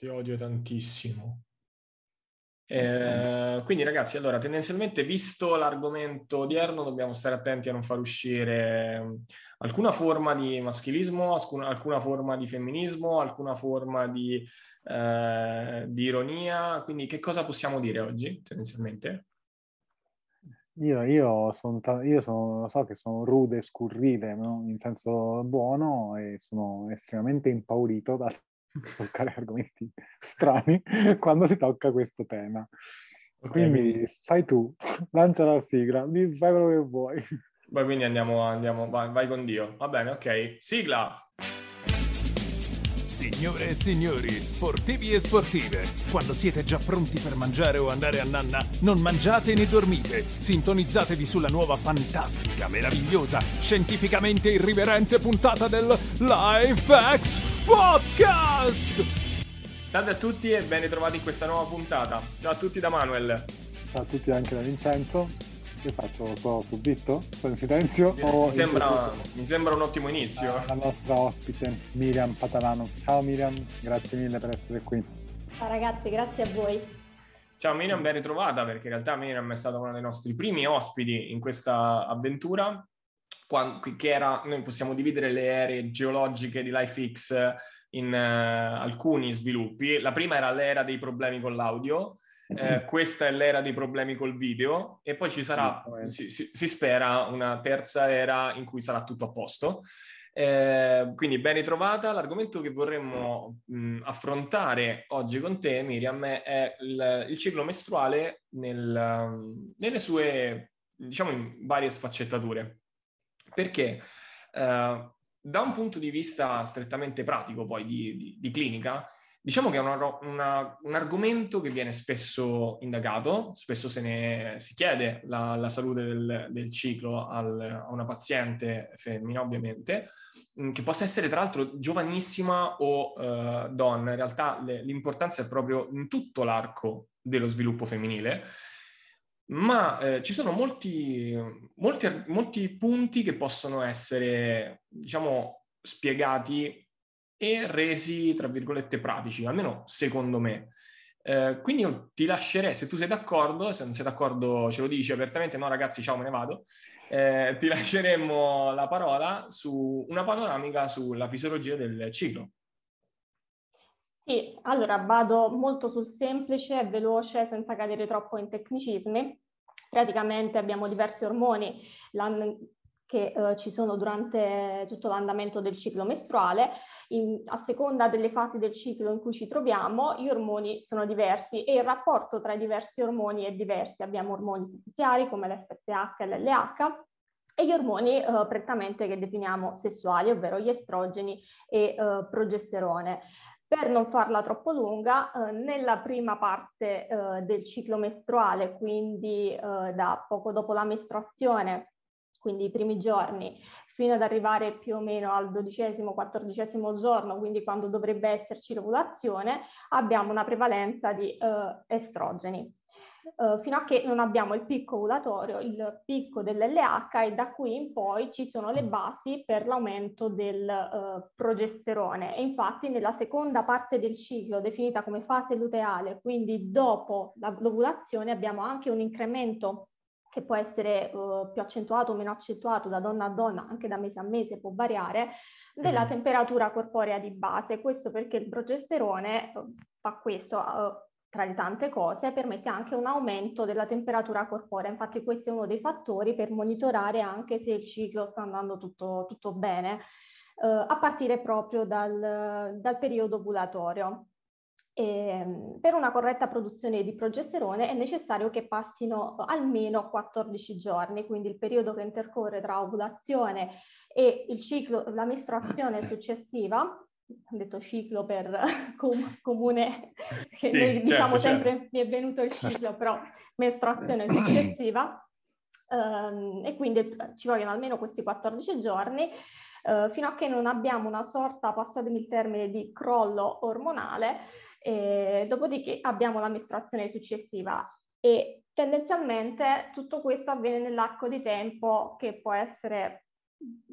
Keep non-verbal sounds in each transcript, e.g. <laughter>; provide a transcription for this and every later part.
ti odio tantissimo. Eh, quindi ragazzi, allora tendenzialmente visto l'argomento odierno dobbiamo stare attenti a non far uscire mm, alcuna forma di maschilismo, alcuna forma di femminismo, alcuna forma di, eh, di ironia. Quindi che cosa possiamo dire oggi tendenzialmente? Io, io, son, io sono, so che sono rude e scurrile, no? in senso buono, e sono estremamente impaurito da <laughs> toccare argomenti strani quando si tocca questo tema. Okay, quindi, quindi fai tu, lancia la sigla, fai quello che vuoi. Poi quindi andiamo, andiamo vai, vai con Dio. Va bene, ok. Sigla! Signore e signori, sportivi e sportive, quando siete già pronti per mangiare o andare a nanna, non mangiate né dormite. Sintonizzatevi sulla nuova fantastica, meravigliosa, scientificamente irriverente puntata del LifeX Podcast! Salve a tutti e ben ritrovati in questa nuova puntata. Ciao a tutti da Manuel. Ciao a tutti anche da Vincenzo. Che faccio? Sto, sto zitto? Sto in silenzio? Mi, sembra, mi sembra, un ottimo inizio. Ah, la nostra ospite Miriam Patalano. Ciao Miriam, grazie mille per essere qui. Ciao ragazzi, grazie a voi. Ciao Miriam, ben ritrovata perché in realtà Miriam è stata una dei nostri primi ospiti in questa avventura. Che era, noi possiamo dividere le aree geologiche di LifeX in uh, alcuni sviluppi. La prima era l'era dei problemi con l'audio, eh, <laughs> questa è l'era dei problemi col video e poi ci sarà, si, si, si spera, una terza era in cui sarà tutto a posto. Eh, quindi ben ritrovata. L'argomento che vorremmo mh, affrontare oggi con te, Miriam, è il, il ciclo mestruale nel, nelle sue, diciamo, varie sfaccettature. Perché eh, da un punto di vista strettamente pratico, poi di, di, di clinica, Diciamo che è una, una, un argomento che viene spesso indagato, spesso se ne si chiede la, la salute del, del ciclo al, a una paziente femmina, ovviamente, mm, che possa essere tra l'altro giovanissima o uh, donna. In realtà le, l'importanza è proprio in tutto l'arco dello sviluppo femminile, ma eh, ci sono molti, molti, molti punti che possono essere, diciamo, spiegati e resi, tra virgolette, pratici, almeno secondo me. Eh, quindi io ti lascerei, se tu sei d'accordo, se non sei d'accordo ce lo dici apertamente, no ragazzi ciao me ne vado, eh, ti <laughs> lasceremmo la parola su una panoramica sulla fisiologia del ciclo. Sì, allora vado molto sul semplice veloce senza cadere troppo in tecnicismi. Praticamente abbiamo diversi ormoni che eh, ci sono durante tutto l'andamento del ciclo mestruale in, a seconda delle fasi del ciclo in cui ci troviamo, gli ormoni sono diversi e il rapporto tra i diversi ormoni è diverso. Abbiamo ormoni potenziali come l'FSH e l'LH e gli ormoni eh, prettamente che definiamo sessuali, ovvero gli estrogeni e eh, progesterone. Per non farla troppo lunga, eh, nella prima parte eh, del ciclo mestruale, quindi eh, da poco dopo la mestruazione, quindi i primi giorni, fino ad arrivare più o meno al dodicesimo, quattordicesimo giorno, quindi quando dovrebbe esserci l'ovulazione, abbiamo una prevalenza di uh, estrogeni. Uh, fino a che non abbiamo il picco ovulatorio, il picco dell'LH e da qui in poi ci sono le basi per l'aumento del uh, progesterone. E infatti nella seconda parte del ciclo, definita come fase luteale, quindi dopo l'ovulazione, abbiamo anche un incremento che può essere uh, più accentuato o meno accentuato da donna a donna, anche da mese a mese può variare, della mm. temperatura corporea di base. Questo perché il progesterone uh, fa questo, uh, tra le tante cose, permette anche un aumento della temperatura corporea. Infatti questo è uno dei fattori per monitorare anche se il ciclo sta andando tutto, tutto bene, a partire proprio dal, dal periodo ovulatorio. E, ehm, per una corretta produzione di progesterone è necessario che passino almeno 14 giorni, quindi il periodo che intercorre tra ovulazione e il ciclo, la mestruazione <coughs> successiva, ho detto ciclo per <laughs> com- comune, che sì, noi diciamo certo, sempre certo. mi è venuto il ciclo, però mestruazione <coughs> successiva, um, e quindi ci vogliono almeno questi 14 giorni, uh, fino a che non abbiamo una sorta, passatemi il termine, di crollo ormonale, e dopodiché abbiamo la mestruazione successiva e tendenzialmente tutto questo avviene nell'arco di tempo che può essere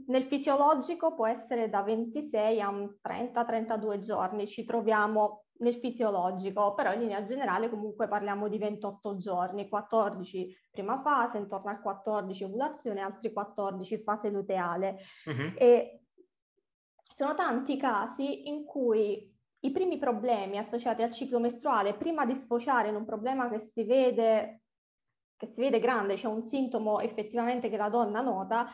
nel fisiologico può essere da 26 a 30-32 giorni, ci troviamo nel fisiologico, però in linea generale comunque parliamo di 28 giorni, 14 prima fase, intorno al 14 ovulazione, altri 14 fase luteale. Uh-huh. E sono tanti casi in cui i primi problemi associati al ciclo mestruale, prima di sfociare in un problema che si vede, che si vede grande, cioè un sintomo effettivamente che la donna nota,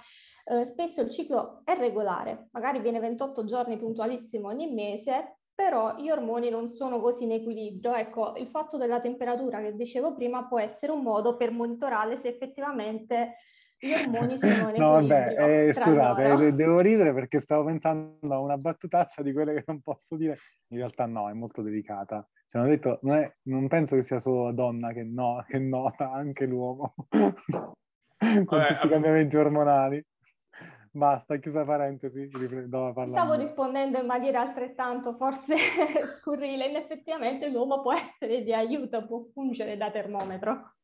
eh, spesso il ciclo è regolare, magari viene 28 giorni puntualissimo ogni mese, però gli ormoni non sono così in equilibrio. Ecco, il fatto della temperatura che dicevo prima può essere un modo per monitorare se effettivamente gli ormoni sono in <laughs> no, vabbè, eh, scusate, loro. <laughs> devo ridere perché stavo pensando a una battutaccia di quelle che non posso dire. In realtà no, è molto delicata. Cioè, hanno detto, non, è, non penso che sia solo la donna che, no, che nota, anche l'uomo, <laughs> con vabbè, tutti i cambiamenti ormonali. Basta, chiusa parentesi, Stavo rispondendo in maniera altrettanto forse scurrile, in effettivamente l'uomo può essere di aiuto, può fungere da termometro.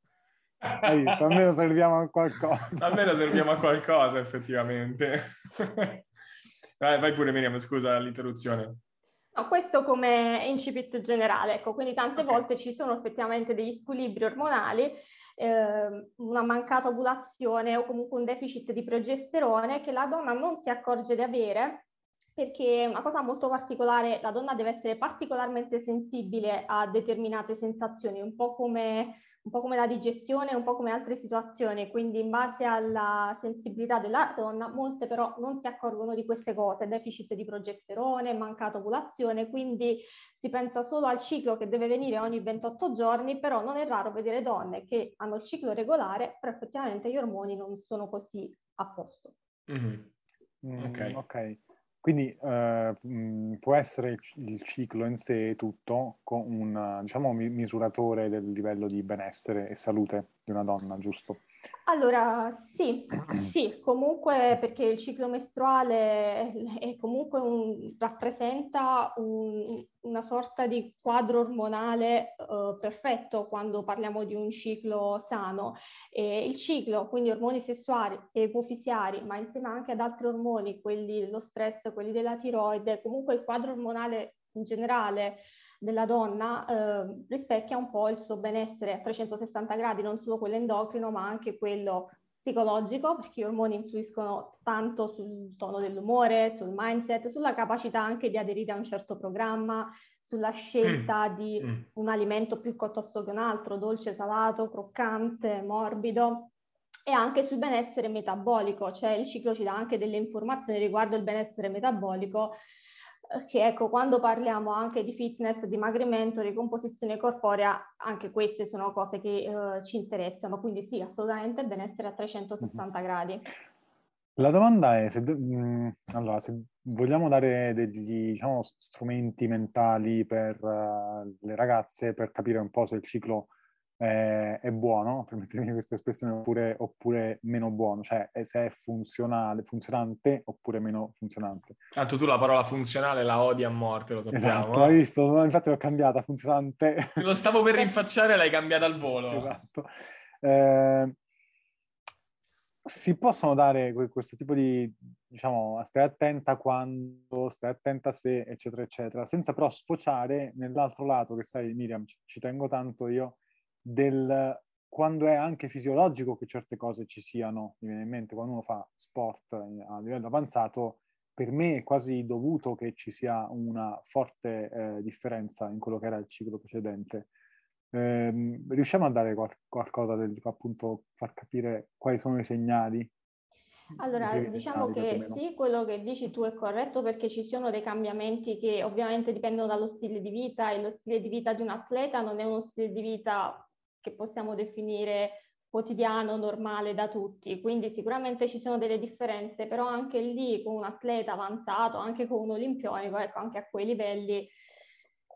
Hai visto, almeno serviamo a qualcosa. almeno serviamo a qualcosa, effettivamente. vai, vai pure Miriam, scusa l'interruzione. No, questo come incipit generale, ecco, quindi tante okay. volte ci sono effettivamente degli squilibri ormonali eh, una mancata ovulazione o comunque un deficit di progesterone che la donna non si accorge di avere perché una cosa molto particolare, la donna deve essere particolarmente sensibile a determinate sensazioni, un po' come un po' come la digestione, un po' come altre situazioni, quindi in base alla sensibilità della donna, molte però non si accorgono di queste cose, deficit di progesterone, mancata ovulazione, quindi si pensa solo al ciclo che deve venire ogni 28 giorni, però non è raro vedere donne che hanno il ciclo regolare, però effettivamente gli ormoni non sono così a posto. Mm-hmm. Mm, ok. okay. Quindi eh, può essere il, ciclo in sé tutto con un diciamo, misuratore del livello di benessere e salute di una donna, giusto? Allora, sì, sì, comunque perché il ciclo mestruale un, rappresenta un, una sorta di quadro ormonale uh, perfetto quando parliamo di un ciclo sano. E il ciclo, quindi ormoni sessuali e ipofisiari, ma insieme anche ad altri ormoni, quelli dello stress, quelli della tiroide, comunque il quadro ormonale in generale della donna eh, rispecchia un po' il suo benessere a 360 gradi, non solo quello endocrino, ma anche quello psicologico, perché gli ormoni influiscono tanto sul tono dell'umore, sul mindset, sulla capacità anche di aderire a un certo programma, sulla scelta mm. di mm. un alimento piuttosto che un altro, dolce, salato, croccante, morbido e anche sul benessere metabolico, cioè il ciclo ci dà anche delle informazioni riguardo il benessere metabolico che ecco, quando parliamo anche di fitness, dimagrimento, ricomposizione corporea, anche queste sono cose che uh, ci interessano, quindi sì, assolutamente benessere a 360 mm-hmm. gradi. La domanda è se, mh, mm, allora, se vogliamo dare degli diciamo, strumenti mentali per uh, le ragazze per capire un po' se il ciclo è, è buono, <laughs> permettetemi questa espressione, oppure, oppure, meno buono, cioè se è funzionale, funzionante oppure meno funzionante. Tanto tu la parola funzionale la odi a morte, lo sappiamo. Esatto, hai visto? Infatti l'ho cambiata, funzionante. Lo stavo per <laughs> rinfacciare e l'hai cambiata al volo. Esatto. Eh, si possono dare questo tipo di, diciamo, stai attenta quando, stai attenta se, eccetera, eccetera, senza però sfociare nell'altro lato che sai, Miriam, ci, ci tengo tanto io, del quando è anche fisiologico che certe cose ci siano, mi viene in mente quando uno fa sport a livello avanzato, per me è quasi dovuto che ci sia una forte eh, differenza in quello che era il ciclo precedente. Eh, riusciamo a dare qual- qualcosa del appunto far capire quali sono i segnali? Allora, diciamo che sì, quello che dici tu è corretto perché ci sono dei cambiamenti che ovviamente dipendono dallo stile di vita e lo stile di vita di un atleta non è uno stile di vita che possiamo definire quotidiano, normale da tutti, quindi sicuramente ci sono delle differenze, però anche lì con un atleta avanzato, anche con un olimpionico, ecco, anche a quei livelli,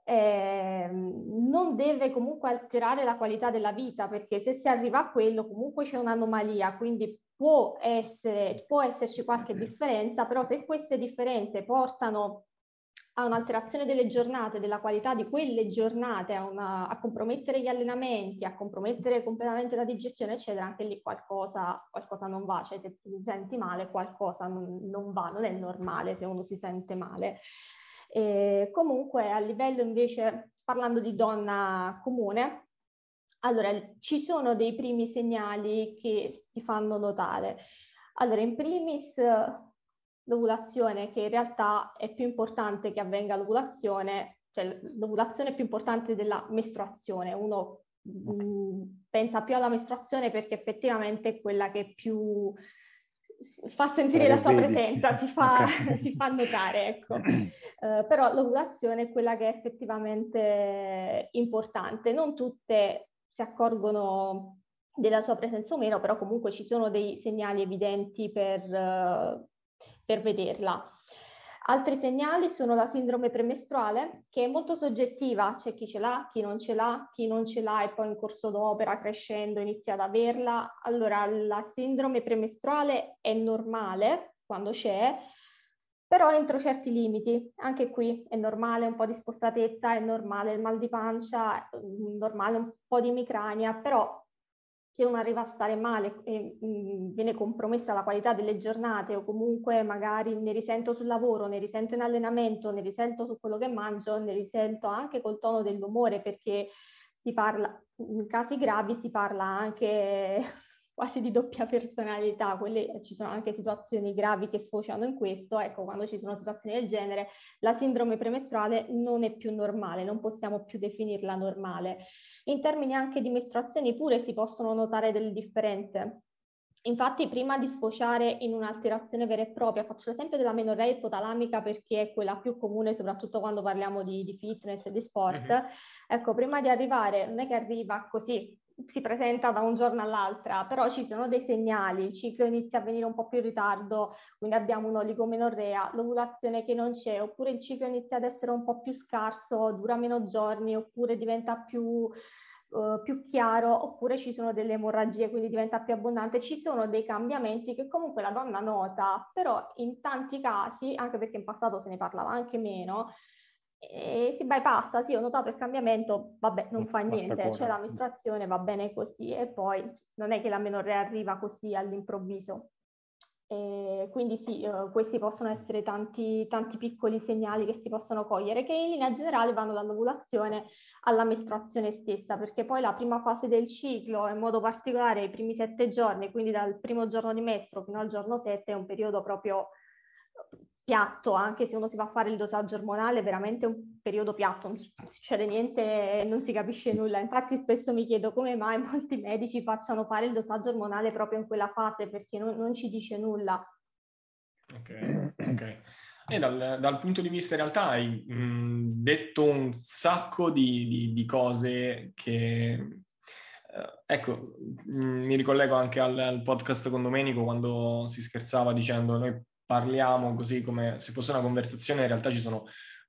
eh, non deve comunque alterare la qualità della vita, perché se si arriva a quello comunque c'è un'anomalia, quindi può, essere, può esserci qualche differenza, però se queste differenze portano a un'alterazione delle giornate, della qualità di quelle giornate, a, una, a, compromettere gli allenamenti, a compromettere completamente la digestione, eccetera, anche lì qualcosa, qualcosa non va, cioè se ti senti male qualcosa non, non va, non è normale se uno si sente male. E comunque a livello invece, parlando di donna comune, allora ci sono dei primi segnali che si fanno notare. Allora, in primis l'ovulazione, che in realtà è più importante che avvenga l'ovulazione, cioè l'ovulazione è più importante della mestruazione. Uno mh, pensa più alla mestruazione perché effettivamente è quella che più fa sentire la sua vedi. presenza, si fa, okay. <laughs> si fa notare, ecco. Uh, <clears throat> però l'ovulazione è quella che è effettivamente importante. Non tutte si accorgono della sua presenza o meno, però comunque ci sono dei segnali evidenti per, uh, per vederla. Altri segnali sono la sindrome premestruale, che è molto soggettiva, c'è chi ce l'ha, chi non ce l'ha, chi non ce l'ha e poi in corso d'opera, crescendo, inizia ad averla. Allora, la sindrome premestruale è normale quando c'è, però entro certi limiti. Anche qui è normale un po' di spostatezza, è normale il mal di pancia, è normale un po' di emicrania, però se uno arriva a stare male e mh, mm, viene compromessa la qualità delle giornate o comunque magari ne risento sul lavoro, ne risento in allenamento, ne risento su quello che mangio, ne risento anche col tono dell'umore perché si parla, in casi gravi si parla anche <laughs> quasi di doppia personalità, Quelle, ci sono anche situazioni gravi che sfociano in questo, ecco quando ci sono situazioni del genere la sindrome premestruale non è più normale, non possiamo più definirla normale. In termini anche di mestruazioni pure si possono notare delle differenze. Infatti, prima di sfociare in un'alterazione vera e propria, faccio l'esempio della menorrea ipotalamica perché è quella più comune, soprattutto quando parliamo di, di fitness e di sport. Mm-hmm. Ecco, prima di arrivare, non è che arriva così, si presenta da un giorno all'altra, però ci sono dei segnali, il ciclo inizia a venire un po' più in ritardo, quindi abbiamo un'oligomenorrea, l'ovulazione che non c'è, oppure il ciclo inizia ad essere un po' più scarso, dura meno giorni, oppure diventa più, uh, più chiaro, oppure ci sono delle emorragie, quindi diventa più abbondante. Ci sono dei cambiamenti che comunque la donna nota, però in tanti casi, anche perché in passato se ne parlava anche meno, e si bypassa, sì, ho notato il cambiamento, vabbè, non fa niente, c'è l'amministrazione, va bene così, e poi non è che la menorrea arriva così all'improvviso. E quindi sì, uh, questi possono essere tanti, tanti piccoli segnali che si possono cogliere, che in linea generale vanno dall'ovulazione alla mestruazione stessa, perché poi la prima fase del ciclo, in modo particolare i primi sette giorni, quindi dal primo giorno di mestro fino al giorno sette, è un periodo proprio piatto, anche se uno si va a fare il dosaggio ormonale, è veramente un periodo piatto, non succede niente, non si capisce nulla. Infatti spesso mi chiedo come mai <laughs> molti medici facciano fare il dosaggio ormonale proprio in quella fase, perché non, non ci dice nulla. Ok, ok. E dal, dal, punto di vista in realtà hai mh, detto un sacco di, di, di cose che... Uh, ecco, mh, mi ricollego anche al, al podcast con Domenico quando si scherzava dicendo noi parliamo così come se fosse una conversazione, in realtà ci sono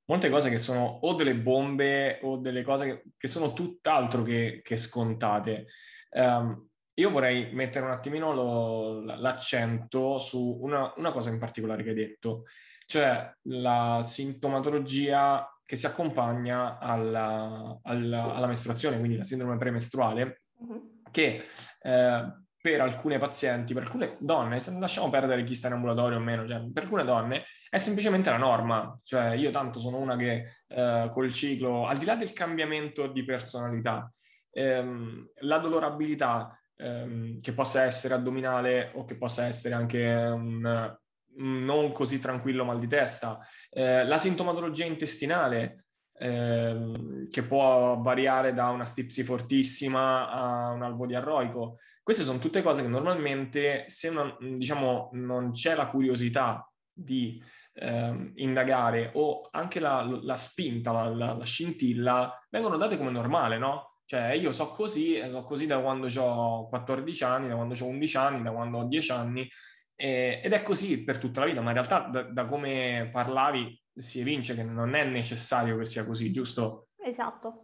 molte cose che sono o delle bombe o delle cose che, che sono tutt'altro che, che scontate. Um, io vorrei mettere un attimino lo, l'accento su una, una, cosa in particolare che hai detto, cioè la sintomatologia che si accompagna alla, alla, alla mestruazione, quindi la sindrome premestruale, mm-hmm. che eh, per alcune pazienti, per alcune donne, lasciamo perdere chi sta in ambulatorio o meno, cioè, per alcune donne è semplicemente la norma. Cioè, io tanto sono una che eh, col ciclo, al di là del cambiamento di personalità, ehm, la dolorabilità ehm, che possa essere addominale o che possa essere anche un, un non così tranquillo mal di testa, eh, la sintomatologia intestinale, ehm, che può variare da una stipsi fortissima a un alvo diarroico, queste sono tutte cose che normalmente, se non, diciamo, non c'è la curiosità di eh, indagare o anche la, la spinta, la, la, la, scintilla, vengono date come normale, no? Cioè io so così, so così da quando ho 14 anni, da quando ho 11 anni, da quando ho 10 anni, eh, ed è così per tutta la vita, ma in realtà da, da come parlavi si evince che non è necessario che sia così, giusto? Esatto.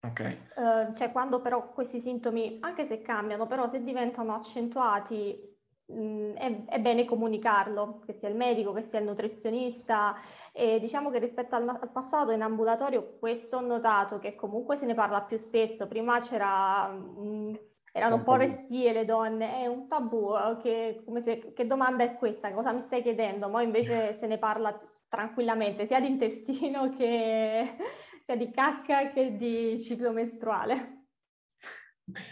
Ok. Uh, cioè quando però questi sintomi, anche se cambiano, però se diventano accentuati mh, è, è, bene comunicarlo, che sia il medico, che sia il nutrizionista. E diciamo che rispetto al, al, passato in ambulatorio questo ho notato che comunque se ne parla più spesso. Prima c'era... Mh, erano un po' restie le donne, è un tabù, eh, che, se, che domanda è questa? Cosa mi stai chiedendo? Ma invece se ne parla tranquillamente, sia di intestino <laughs> che, sia di cacca che di ciclo mestruale.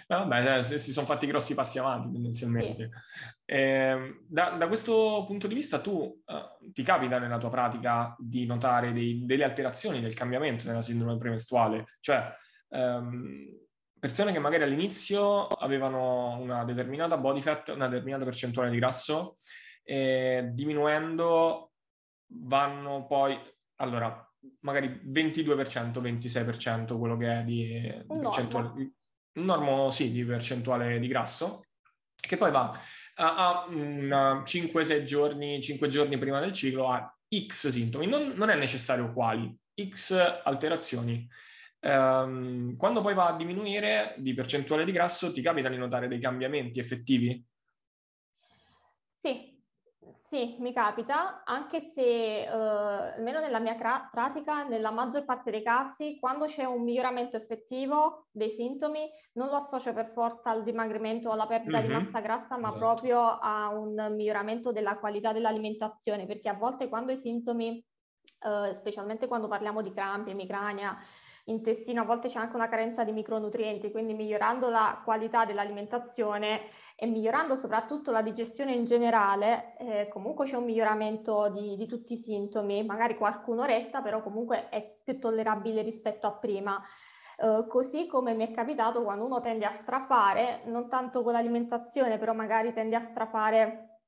Vabbè, si sono fatti grossi passi avanti tendenzialmente. Sì. Eh, da, da, questo punto di vista, tu eh, ti capita nella tua pratica di notare dei, delle alterazioni del cambiamento nella sindrome premestruale? Cioè, ehm, persone che magari all'inizio avevano una determinata body fat, una determinata percentuale di grasso, e diminuendo vanno poi, allora, magari 22%, 26% quello che è di, di percentuale, un normo sì, di percentuale di grasso, che poi va a, a 5-6 giorni, 5 giorni prima del ciclo a X sintomi, non, non è necessario quali, X alterazioni. Um, quando poi va a diminuire di percentuale di grasso, ti capita di notare dei cambiamenti effettivi? Sì, sì, mi capita, anche se eh, almeno nella mia cra- pratica, nella maggior parte dei casi, quando c'è un miglioramento effettivo dei sintomi, non lo associo per forza al dimagrimento o alla perdita mm-hmm. di massa grassa, ma esatto. proprio a un miglioramento della qualità dell'alimentazione, perché a volte quando i sintomi, eh, specialmente quando parliamo di crampi, emicrania, intestino, a volte c'è anche una carenza di micronutrienti, quindi migliorando la qualità dell'alimentazione e migliorando soprattutto la digestione in generale, eh, comunque c'è un miglioramento di, di, tutti i sintomi, magari qualcuno resta, però comunque è più tollerabile rispetto a prima. Uh, così come mi è capitato quando uno tende a strafare, non tanto con l'alimentazione, però magari tende a strafare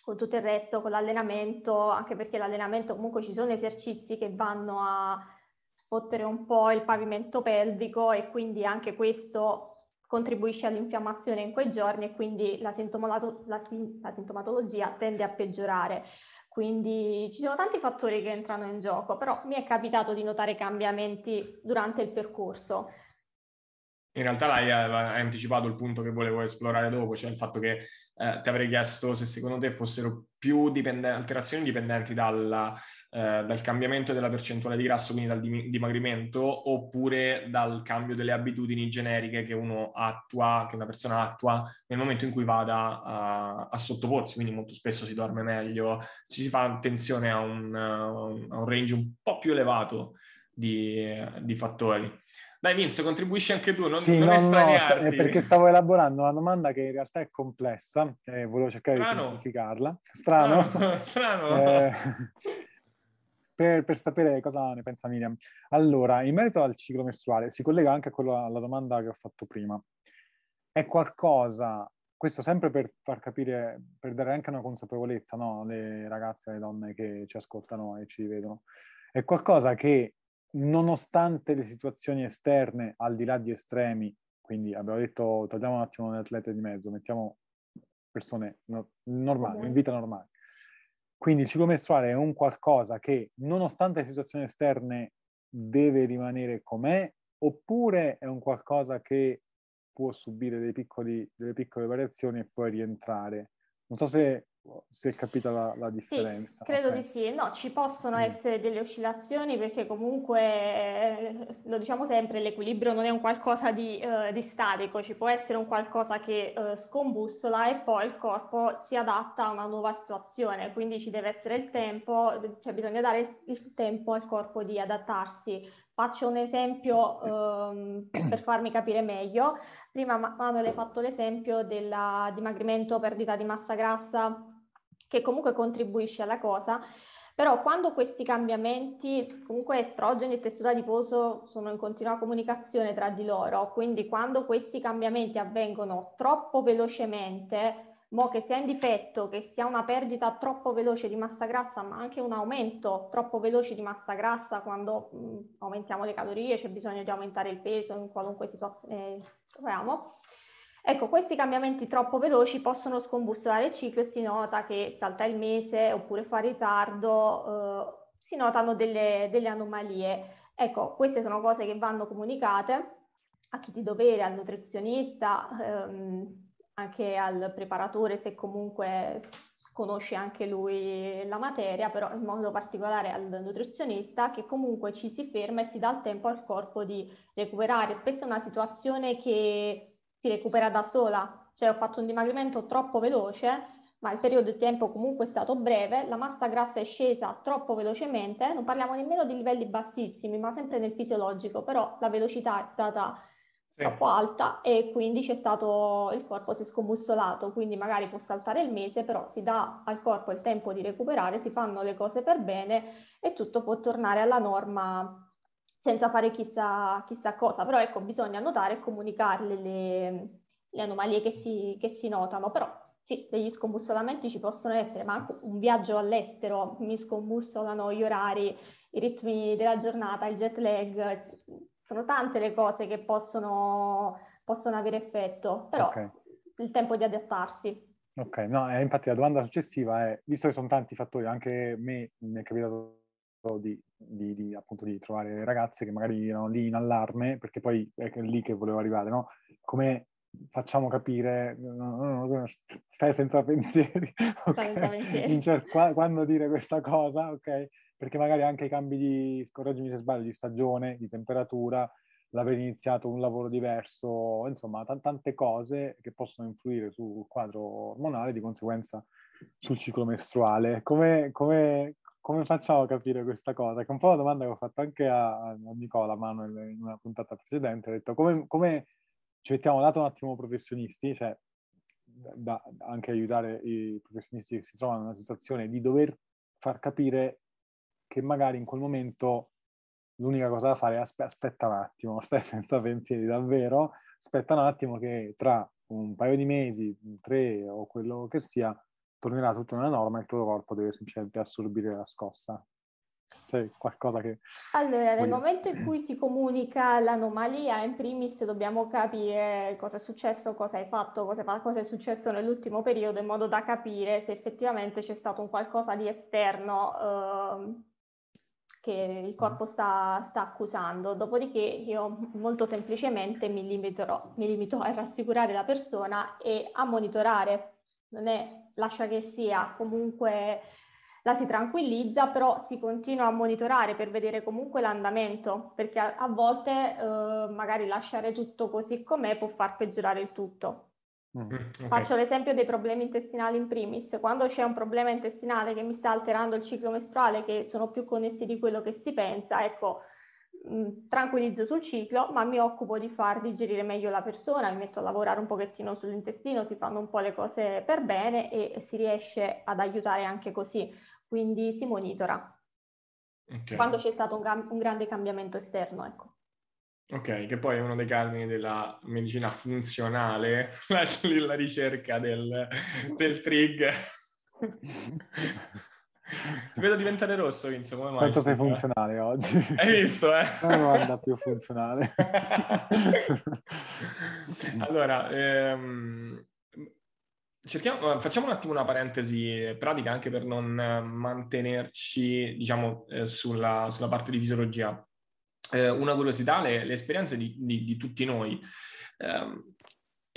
con tutto il resto, con l'allenamento, anche perché l'allenamento comunque ci sono esercizi che vanno a sfottere un po' il pavimento pelvico e quindi anche questo contribuisce all'infiammazione in quei giorni e quindi la, sintomato- la, la sintomatologia tende a peggiorare. Quindi ci sono tanti fattori che entrano in gioco, però mi è capitato di notare cambiamenti durante il percorso. In realtà hai, hai anticipato il punto che volevo esplorare dopo, cioè il fatto che eh, ti avrei chiesto se secondo te fossero più dipende- alterazioni dipendenti dalla, eh, dal cambiamento della percentuale di grasso, quindi dal dimagrimento, oppure dal cambio delle abitudini generiche che uno attua, che una persona attua nel momento in cui vada a, a sottoporsi, quindi molto spesso si dorme meglio, si fa attenzione a un, a un range un po' più elevato di, di fattori. Dai Vince, contribuisci anche tu, non, sì, non no, no, sta, è perché stavo elaborando una domanda che in realtà è complessa e volevo cercare Strano. di semplificarla. Strano. Strano. <laughs> Strano. Eh, <laughs> per, per, sapere cosa ne pensa Miriam. Allora, in merito al ciclo mestruale, si collega anche a quello, alla domanda che ho fatto prima. È qualcosa, questo sempre per far capire, per dare anche una consapevolezza no, alle ragazze e alle donne che ci ascoltano e ci vedono, è qualcosa che nonostante le situazioni esterne, al di là di estremi, quindi abbiamo detto, togliamo un attimo le atlete di mezzo, mettiamo persone no, normali, in vita normale quindi il ciclo mestruale è un qualcosa che, nonostante le situazioni esterne, deve rimanere com'è, oppure è un qualcosa che può subire piccoli, delle piccole variazioni e poi rientrare. Non so se si è capita la, la differenza. Sì, credo okay. di sì. No, ci possono mm. essere delle oscillazioni perché comunque, eh, lo diciamo sempre, l'equilibrio non è un qualcosa di, eh, di statico, ci può essere un qualcosa che eh, scombussola e poi il corpo si adatta a una nuova situazione, quindi ci deve essere il tempo, cioè bisogna dare il tempo al corpo di adattarsi. Faccio un esempio ehm, per farmi capire meglio. Prima Manuel ha fatto l'esempio del dimagrimento, perdita di massa grassa che comunque contribuisce alla cosa, però quando questi cambiamenti, comunque estrogeni e tessuto adiposo sono in continua comunicazione tra di loro, quindi quando questi cambiamenti avvengono troppo velocemente, mo che sia in difetto, che sia una perdita troppo veloce di massa grassa, ma anche un aumento troppo veloce di massa grassa quando mh, aumentiamo le calorie, c'è bisogno di aumentare il peso in qualunque situazione troviamo, Ecco, questi cambiamenti troppo veloci possono scombussolare il ciclo e si nota che salta il mese oppure fa ritardo, eh, si notano delle, delle, anomalie. Ecco, queste sono cose che vanno comunicate a chi di dovere, al nutrizionista, ehm, anche al preparatore se comunque conosce anche lui la materia, però in modo particolare al nutrizionista che comunque ci si ferma e si dà il tempo al corpo di recuperare. Spesso è una situazione che si recupera da sola, cioè ho fatto un dimagrimento troppo veloce, ma il periodo di tempo comunque è stato breve, la massa grassa è scesa troppo velocemente, non parliamo nemmeno di livelli bassissimi, ma sempre nel fisiologico, però la velocità è stata sì. troppo alta e quindi c'è stato, il corpo si è scombussolato, quindi magari può saltare il mese, però si dà al corpo il tempo di recuperare, si fanno le cose per bene e tutto può tornare alla norma senza fare chissà, chissà cosa, però ecco bisogna notare e comunicarle le, le anomalie che si, che si notano, però sì, degli scombussolamenti ci possono essere, ma anche un viaggio all'estero mi scombussolano gli orari, i ritmi della giornata, il jet lag, sono tante le cose che possono, possono avere effetto, però okay. il tempo di adattarsi. Ok, no, eh, infatti la domanda successiva è, visto che sono tanti fattori, anche me mi è capitato di, di, di, appunto, di trovare ragazze che magari erano lì in allarme, perché poi è lì che volevo arrivare, no? Come facciamo capire, stai senza pensieri, <laughs> okay? Cer- quando dire questa cosa, ok? Perché magari anche i cambi di, correggimi se sbaglio, di stagione, di temperatura, l'aver iniziato un lavoro diverso, insomma, t- tante cose che possono influire sul quadro ormonale, di conseguenza sul ciclo mestruale. Come, come, come facciamo a capire questa cosa? Che è un po' la domanda che ho fatto anche a, a Nicola Manuel in una puntata precedente, ho detto come, come ci mettiamo lato un attimo professionisti, cioè da, anche aiutare i professionisti che si trovano in una situazione di dover far capire che magari in quel momento l'unica cosa da fare è aspe- aspetta un attimo, <laughs> stai senza pensieri davvero, aspetta un attimo che tra un paio di mesi, tre o quello che sia, tornerà tutto nella norma e il tuo corpo deve semplicemente assorbire la scossa. C'è qualcosa che... Allora, nel momento in cui si comunica l'anomalia, in primis dobbiamo capire cosa è successo, cosa hai fatto, cosa, cosa è successo nell'ultimo periodo, in modo da capire se effettivamente c'è stato un qualcosa di esterno eh, che il corpo sta, sta, accusando. Dopodiché io molto semplicemente mi, limiterò, mi limito a rassicurare la persona e a monitorare. Non è lascia che sia comunque la si tranquillizza, però si continua a monitorare per vedere comunque l'andamento, perché a, a volte eh, magari lasciare tutto così com'è può far peggiorare il tutto. Mm, okay. Faccio l'esempio dei problemi intestinali in primis. Quando c'è un problema intestinale che mi sta alterando il ciclo mestruale, che sono più connessi di quello che si pensa, ecco, mh, mm, tranquillizzo sul ciclo, ma mi occupo di far digerire meglio la persona, mi metto a lavorare un pochettino sull'intestino, si fanno un po' le cose per bene e si riesce ad aiutare anche così quindi si monitora okay. quando c'è stato un, cam- un, grande cambiamento esterno. Ecco. Ok, che poi è uno dei cardini della medicina funzionale, la, <laughs> la ricerca del, del trig. <laughs> Ti vedo diventare rosso, Vince, come mai? Quanto sei funzionale oggi? Hai visto, eh? Non guarda più funzionale. <laughs> allora, ehm, Cerchiamo, eh, facciamo un attimo una parentesi pratica anche per non mantenerci, diciamo, eh, sulla, sulla, parte di fisiologia. Eh, una curiosità, le, le esperienze di, di, di, tutti noi. Eh,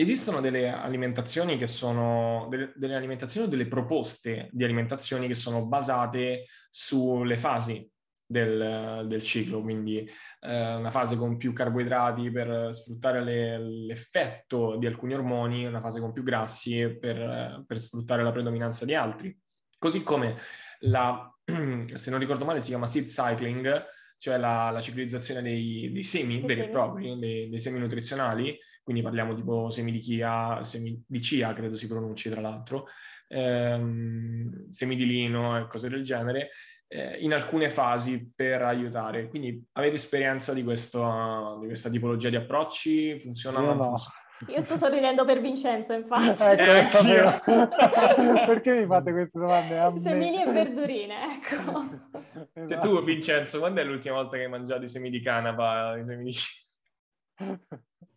esistono delle alimentazioni che sono, delle, delle alimentazioni o delle proposte di alimentazioni che sono basate sulle fasi del, del ciclo, quindi eh, una fase con più carboidrati per sfruttare le, l'effetto di alcuni ormoni, una fase con più grassi per, per sfruttare la predominanza di altri. Così come la, <clears throat> se non ricordo male, si chiama seed cycling, cioè la, la ciclizzazione dei, dei semi veri e propri, dei, dei, semi nutrizionali, quindi parliamo tipo semi di chia, semi di chia, credo si pronunci tra l'altro, ehm, semi di lino e cose del genere, eh, in alcune fasi per aiutare. Quindi avete esperienza di, questo, di questa tipologia di approcci? Funziona? Io no. Io sto sorridendo per Vincenzo, infatti. <laughs> ecco, eh, <laughs> Perché mi fate queste domande? Semini e verdurine, ecco. Cioè, esatto. tu, Vincenzo, quando è l'ultima volta che hai mangiato i semi di canapa, i semi di... <laughs>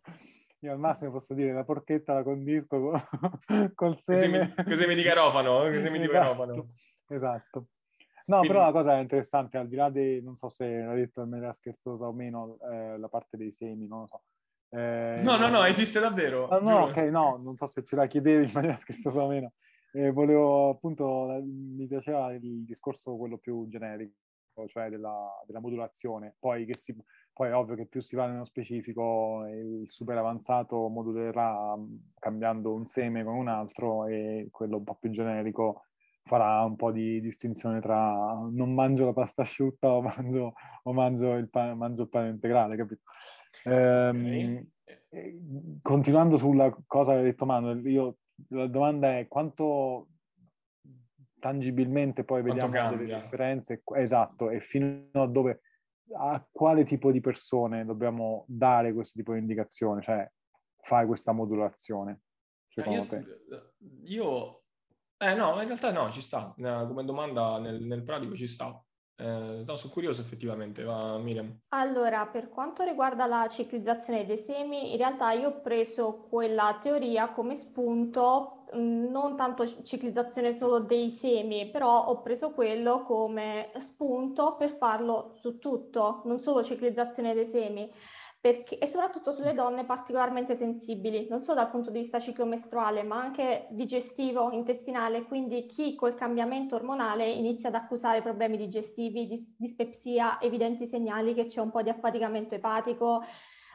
Io al massimo posso dire la porchetta la condisco con, <laughs> col seme. Con i semi di garofano, <laughs> esatto. di garofano. Esatto. No, Quindi... però la cosa è interessante, al di là di, non so se l'ha detto in maniera scherzosa o meno, eh, la parte dei semi, non lo so. Eh, no, no, no, esiste davvero. Ah, no, ok, no, non so se ce la chiedevi in maniera scherzosa o meno. Eh, volevo appunto, mi piaceva il discorso quello più generico, cioè della, della modulazione. Poi, che si, poi è ovvio che più si va nello specifico, il super avanzato modulerà cambiando un seme con un altro e quello un po' più generico farà un po' di distinzione tra non mangio la pasta asciutta o <laughs> mangio, o mangio, il, pane, mangio il pane integrale, capito? Ehm, okay. Continuando sulla cosa che hai detto Manuel, io, la domanda è quanto tangibilmente poi vediamo delle differenze, esatto, e fino a dove, a quale tipo di persone dobbiamo dare questo tipo di indicazione, cioè fai questa modulazione, secondo io, te? Io eh no, in realtà no, ci sta. Come domanda nel, nel pratico ci sta. Eh, no, sono curioso effettivamente, va Miriam. Allora, per quanto riguarda la ciclizzazione dei semi, in realtà io ho preso quella teoria come spunto, mm, non tanto ciclizzazione solo dei semi, però ho preso quello come spunto per farlo su tutto, non solo ciclizzazione dei semi perché, e soprattutto sulle donne particolarmente sensibili, non solo dal punto di vista ciclomestruale, ma anche digestivo, intestinale, quindi chi col cambiamento ormonale inizia ad accusare problemi digestivi, di dispepsia, evidenti segnali che c'è un po' di affaticamento epatico,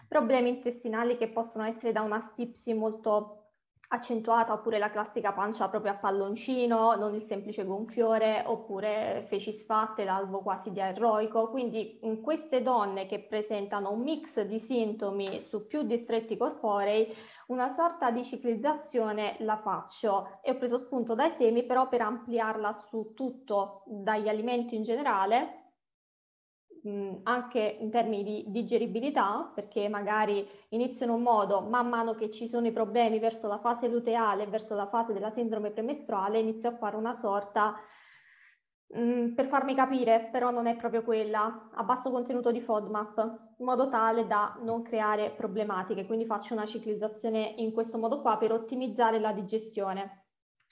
problemi intestinali che possono essere da una stipsi molto accentuata oppure la classica pancia proprio a palloncino, non il semplice gonfiore oppure feci sfatte, l'alvo quasi diarroico. Quindi in queste donne che presentano un mix di sintomi su più distretti corporei, una sorta di ciclizzazione la faccio e ho preso spunto dai semi però per ampliarla su tutto, dagli alimenti in generale anche in termini di digeribilità, perché magari inizio in un modo, man mano che ci sono i problemi verso la fase luteale, verso la fase della sindrome premestruale, inizio a fare una sorta, mh, per farmi capire, però non è proprio quella, a basso contenuto di FODMAP, in modo tale da non creare problematiche. Quindi faccio una ciclizzazione in questo modo qua per ottimizzare la digestione.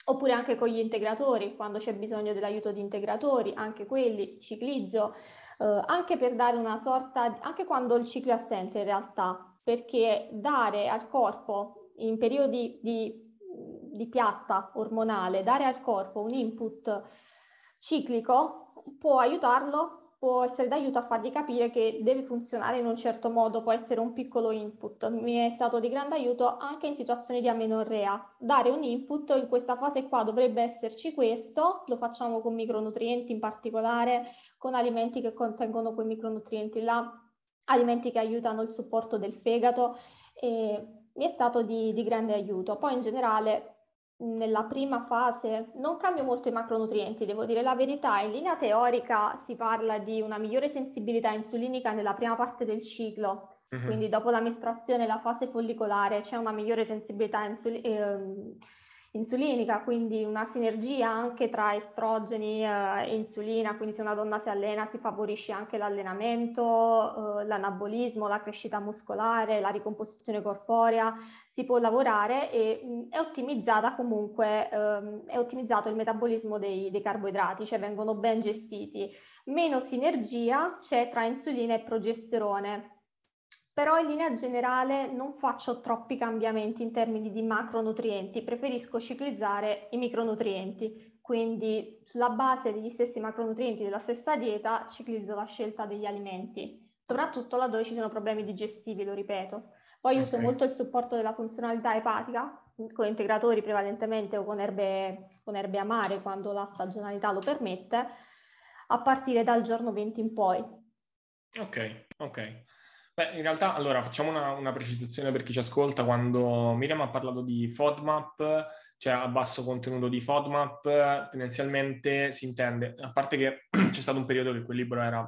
Oppure anche con gli integratori, quando c'è bisogno dell'aiuto di integratori, anche quelli ciclizzo eh, anche per dare una sorta, anche quando il ciclo è assente in realtà, perché dare al corpo in periodi di, di piatta ormonale, dare al corpo un input ciclico può aiutarlo può essere d'aiuto a fargli capire che deve funzionare in un certo modo, può essere un piccolo input. Mi è stato di grande aiuto anche in situazioni di amenorrea. Dare un input in questa fase qua dovrebbe esserci questo, lo facciamo con micronutrienti in particolare, con alimenti che contengono quei micronutrienti là, alimenti che aiutano il supporto del fegato mi è stato di, di grande aiuto. Poi in generale nella prima fase non cambio molto i macronutrienti, devo dire la verità, in linea teorica si parla di una migliore sensibilità insulinica nella prima parte del ciclo, uh-huh. quindi dopo la mestruazione, la fase follicolare, c'è una migliore sensibilità insuli- ehm, insulinica, quindi una sinergia anche tra estrogeni eh, e insulina, quindi se una donna si allena si favorisce anche l'allenamento, eh, l'anabolismo, la crescita muscolare, la ricomposizione corporea, si può lavorare e mh, è ottimizzata comunque, ehm, è ottimizzato il metabolismo dei, dei carboidrati, cioè vengono ben gestiti. Meno sinergia c'è tra insulina e progesterone, però in linea generale non faccio troppi cambiamenti in termini di macronutrienti, preferisco ciclizzare i micronutrienti, quindi sulla base degli stessi macronutrienti della stessa dieta ciclizzo la scelta degli alimenti, soprattutto laddove ci sono problemi digestivi, lo ripeto. Poi okay. uso molto il supporto della funzionalità epatica, con integratori prevalentemente o con erbe, con erbe amare quando la stagionalità lo permette, a partire dal giorno 20 in poi. Ok, ok. Beh, in realtà, allora, facciamo una, una, precisazione per chi ci ascolta. Quando Miriam ha parlato di FODMAP, cioè a basso contenuto di FODMAP, tendenzialmente si intende, a parte che <clears throat> c'è stato un periodo che quel libro era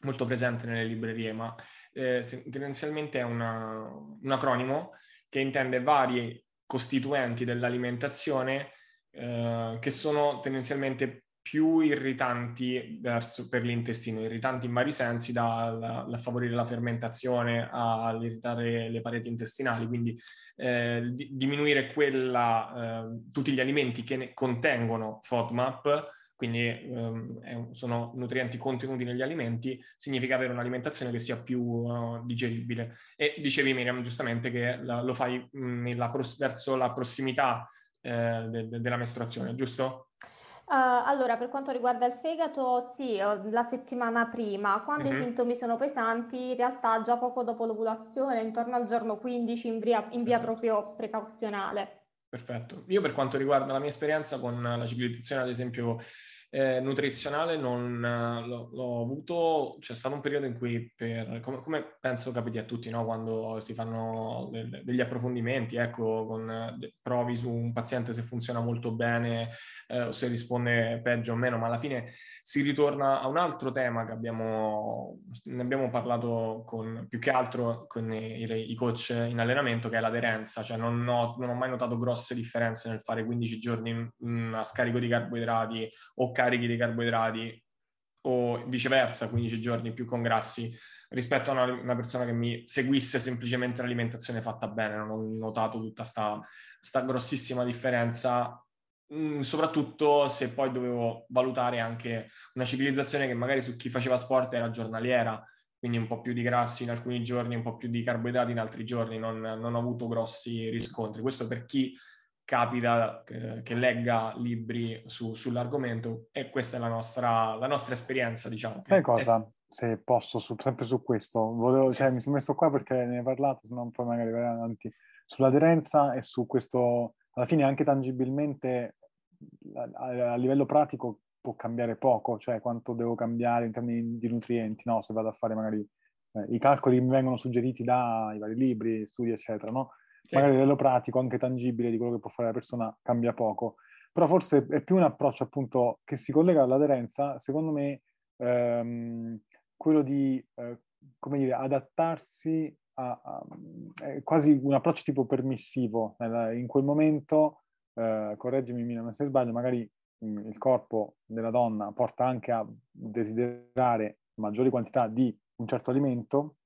molto presente nelle librerie, ma eh, tendenzialmente è una, un acronimo che intende vari costituenti dell'alimentazione eh, che sono tendenzialmente più irritanti verso, per l'intestino, irritanti in vari sensi, da, da favorire la fermentazione all'irritare le pareti intestinali, quindi eh, di, diminuire quella, eh, tutti gli alimenti che contengono FODMAP, quindi ehm, sono nutrienti contenuti negli alimenti, significa avere un'alimentazione che sia più uh, digeribile. E dicevi Miriam giustamente che la, lo fai mh, nella, verso la prossimità eh, de, de, della mestruazione, giusto? Uh, allora, per quanto riguarda il fegato, sì, la settimana prima, quando uh-huh. i mhm. sintomi sono pesanti, in realtà già poco dopo l'ovulazione, intorno al giorno 15, in via, in via proprio precauzionale. Perfetto. Io per quanto riguarda la mia esperienza con la ciclizzazione, ad esempio, eh, nutrizionale non eh, l'ho, l'ho, avuto, c'è stato un periodo in cui, per, come, come penso capiti a tutti, no? quando si fanno del, degli approfondimenti, ecco, con, de, provi su un paziente se funziona molto bene eh, o se risponde peggio o meno, ma alla fine si ritorna a un altro tema che abbiamo, ne abbiamo parlato con, più che altro con i, i coach in allenamento, che è l'aderenza, cioè non ho, non ho mai notato grosse differenze nel fare 15 giorni mh, a scarico di carboidrati o carichi di carboidrati o viceversa 15 giorni più con grassi rispetto a una, una, persona che mi seguisse semplicemente l'alimentazione fatta bene. Non ho notato tutta questa grossissima differenza, mh, mm, soprattutto se poi dovevo valutare anche una civilizzazione che magari su chi faceva sport era giornaliera, quindi un po' più di grassi in alcuni giorni, un po' più di carboidrati in altri giorni, non, non ho avuto grossi riscontri. Questo per chi capita che, che legga libri su, sull'argomento e questa è la nostra, la nostra esperienza, diciamo. Sai cosa? È... Se posso, su, sempre su questo, Volevo, cioè, mi sono messo qua perché ne hai parlato, se no poi magari vai avanti, sull'aderenza e su questo, alla fine anche tangibilmente a, a livello pratico può cambiare poco, cioè quanto devo cambiare in termini di nutrienti, no? Se vado a fare magari eh, i calcoli mi vengono suggeriti dai vari libri, studi, eccetera, no? Sì. magari a livello pratico, anche tangibile di quello che può fare la persona, cambia poco. Però forse è più un approccio appunto che si collega all'aderenza, secondo me, ehm, quello di, eh, come dire, adattarsi a, a quasi un approccio tipo permissivo. in quel momento, eh, correggimi Mina se sbaglio, magari mh, il corpo della donna porta anche a desiderare maggiori quantità di un certo alimento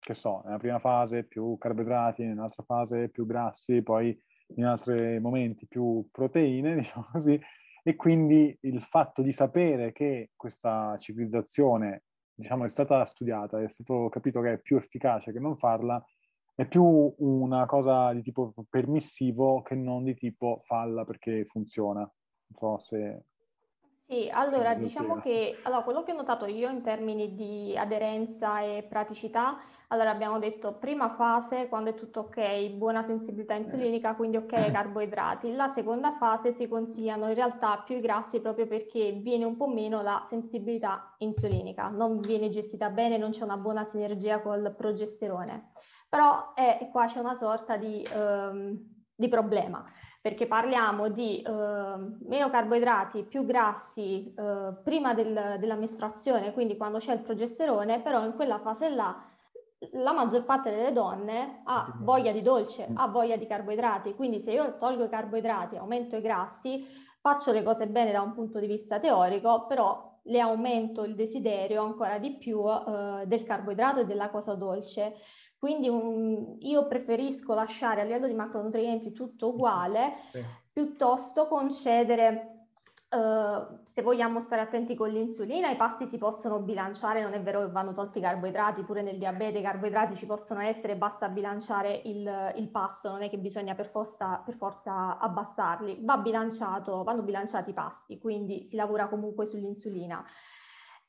che so, nella prima fase più carboidrati, nell'altra fase più grassi, poi in altri momenti più proteine, <laughs> diciamo così, e quindi il fatto di sapere che questa ciclizzazione, diciamo, è stata studiata, è stato capito che è più efficace che non farla, è più una cosa di tipo permissivo che non di tipo falla perché funziona. Non so se sì, allora diciamo che allora, quello che ho notato io in termini di aderenza e praticità, allora abbiamo detto prima fase quando è tutto ok, buona sensibilità insulinica, quindi ok <coughs> carboidrati. La seconda fase si consigliano in realtà più i grassi proprio perché viene un po' meno la sensibilità insulinica, non viene gestita bene, non c'è una buona sinergia col progesterone. Però eh, qua c'è una sorta di, ehm, di problema perché parliamo di eh, meno carboidrati, più grassi eh, prima del, della mestruazione, quindi quando c'è il progesterone, però in quella fase là la maggior parte delle donne ha voglia di dolce, ha voglia di carboidrati, quindi se io tolgo i carboidrati, aumento i grassi, faccio le cose bene da un punto di vista teorico, però le aumento il desiderio ancora di più eh, del carboidrato e della cosa dolce. Quindi un, io preferisco lasciare a livello di macronutrienti tutto uguale, sì. piuttosto concedere Uh, se vogliamo stare attenti con l'insulina, i pasti si possono bilanciare, non è vero che vanno tolti i carboidrati, pure nel diabete i carboidrati ci possono essere, basta bilanciare il, il pasto, non è che bisogna per forza, per forza abbassarli, Va bilanciato, vanno bilanciati i pasti, quindi si lavora comunque sull'insulina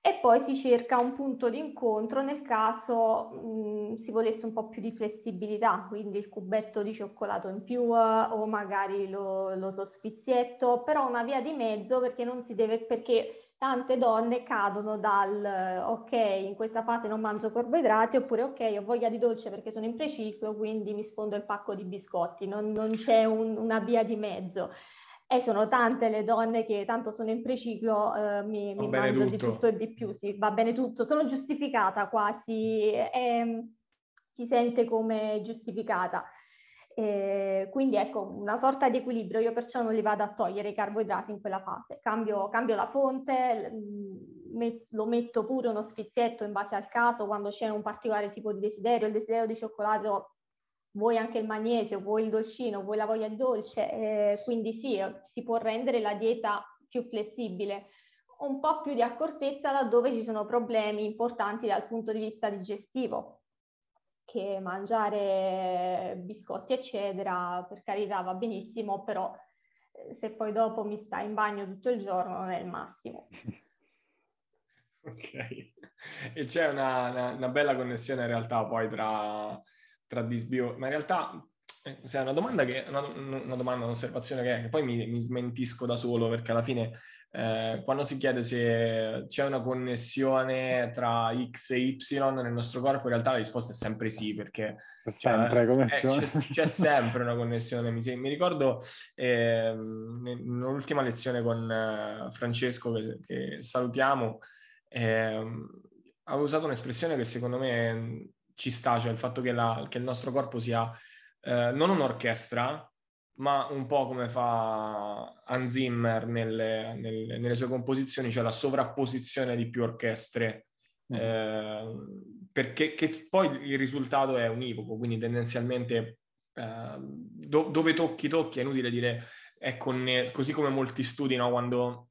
e poi si cerca un punto di incontro nel caso mh, si volesse un po' più di flessibilità, quindi il cubetto di cioccolato in più o magari lo, lo sfizietto, però una via di mezzo perché non si deve, perché tante donne cadono dal ok, in questa fase non mangio carboidrati, oppure ok, ho voglia di dolce perché sono in preciclo, quindi mi sfondo il pacco di biscotti, non, non c'è un, una via di mezzo. E sono tante le donne che tanto sono in preciclo, eh, mi, mi mangio tutto. di tutto e di più, sì, va bene tutto, sono giustificata quasi, è, si sente come giustificata. Eh, quindi ecco, una sorta di equilibrio, io perciò non li vado a togliere i carboidrati in quella fase, cambio, cambio la fonte, met, lo metto pure uno sfizietto in base al caso, quando c'è un particolare tipo di desiderio, il desiderio di cioccolato vuoi anche il magnesio, vuoi il dolcino, vuoi la voglia dolce, eh, quindi sì, si può rendere la dieta più flessibile. un po' più di accortezza laddove ci sono problemi importanti dal punto di vista digestivo, che mangiare biscotti eccetera, per carità va benissimo, però eh, se poi dopo mi sta in bagno tutto il giorno non è il massimo. <laughs> Ok, e c'è una, una, una, bella connessione in realtà poi tra, tra disbio, ma in realtà eh, è una domanda che, una, una domanda, un'osservazione che, che poi mi, mi, smentisco da solo perché alla fine eh, quando si chiede se c'è una connessione tra X e Y nel nostro corpo, in realtà la risposta è sempre sì, perché c'è, sempre, cioè, eh, c'è, c'è, sempre una connessione. Mi, mi ricordo eh, nell'ultima lezione con eh, Francesco, che, che salutiamo, ehm, ha usato un'espressione che secondo me ci sta, cioè il fatto che, la, che il nostro corpo sia eh, non un'orchestra, ma un po' come fa Hans Zimmer nelle, nelle, nelle sue composizioni, cioè la sovrapposizione di più orchestre, mm. eh, perché poi il risultato è univoco, quindi tendenzialmente eh, do, dove tocchi tocchi, è inutile dire, è conne- così come molti studi, no? quando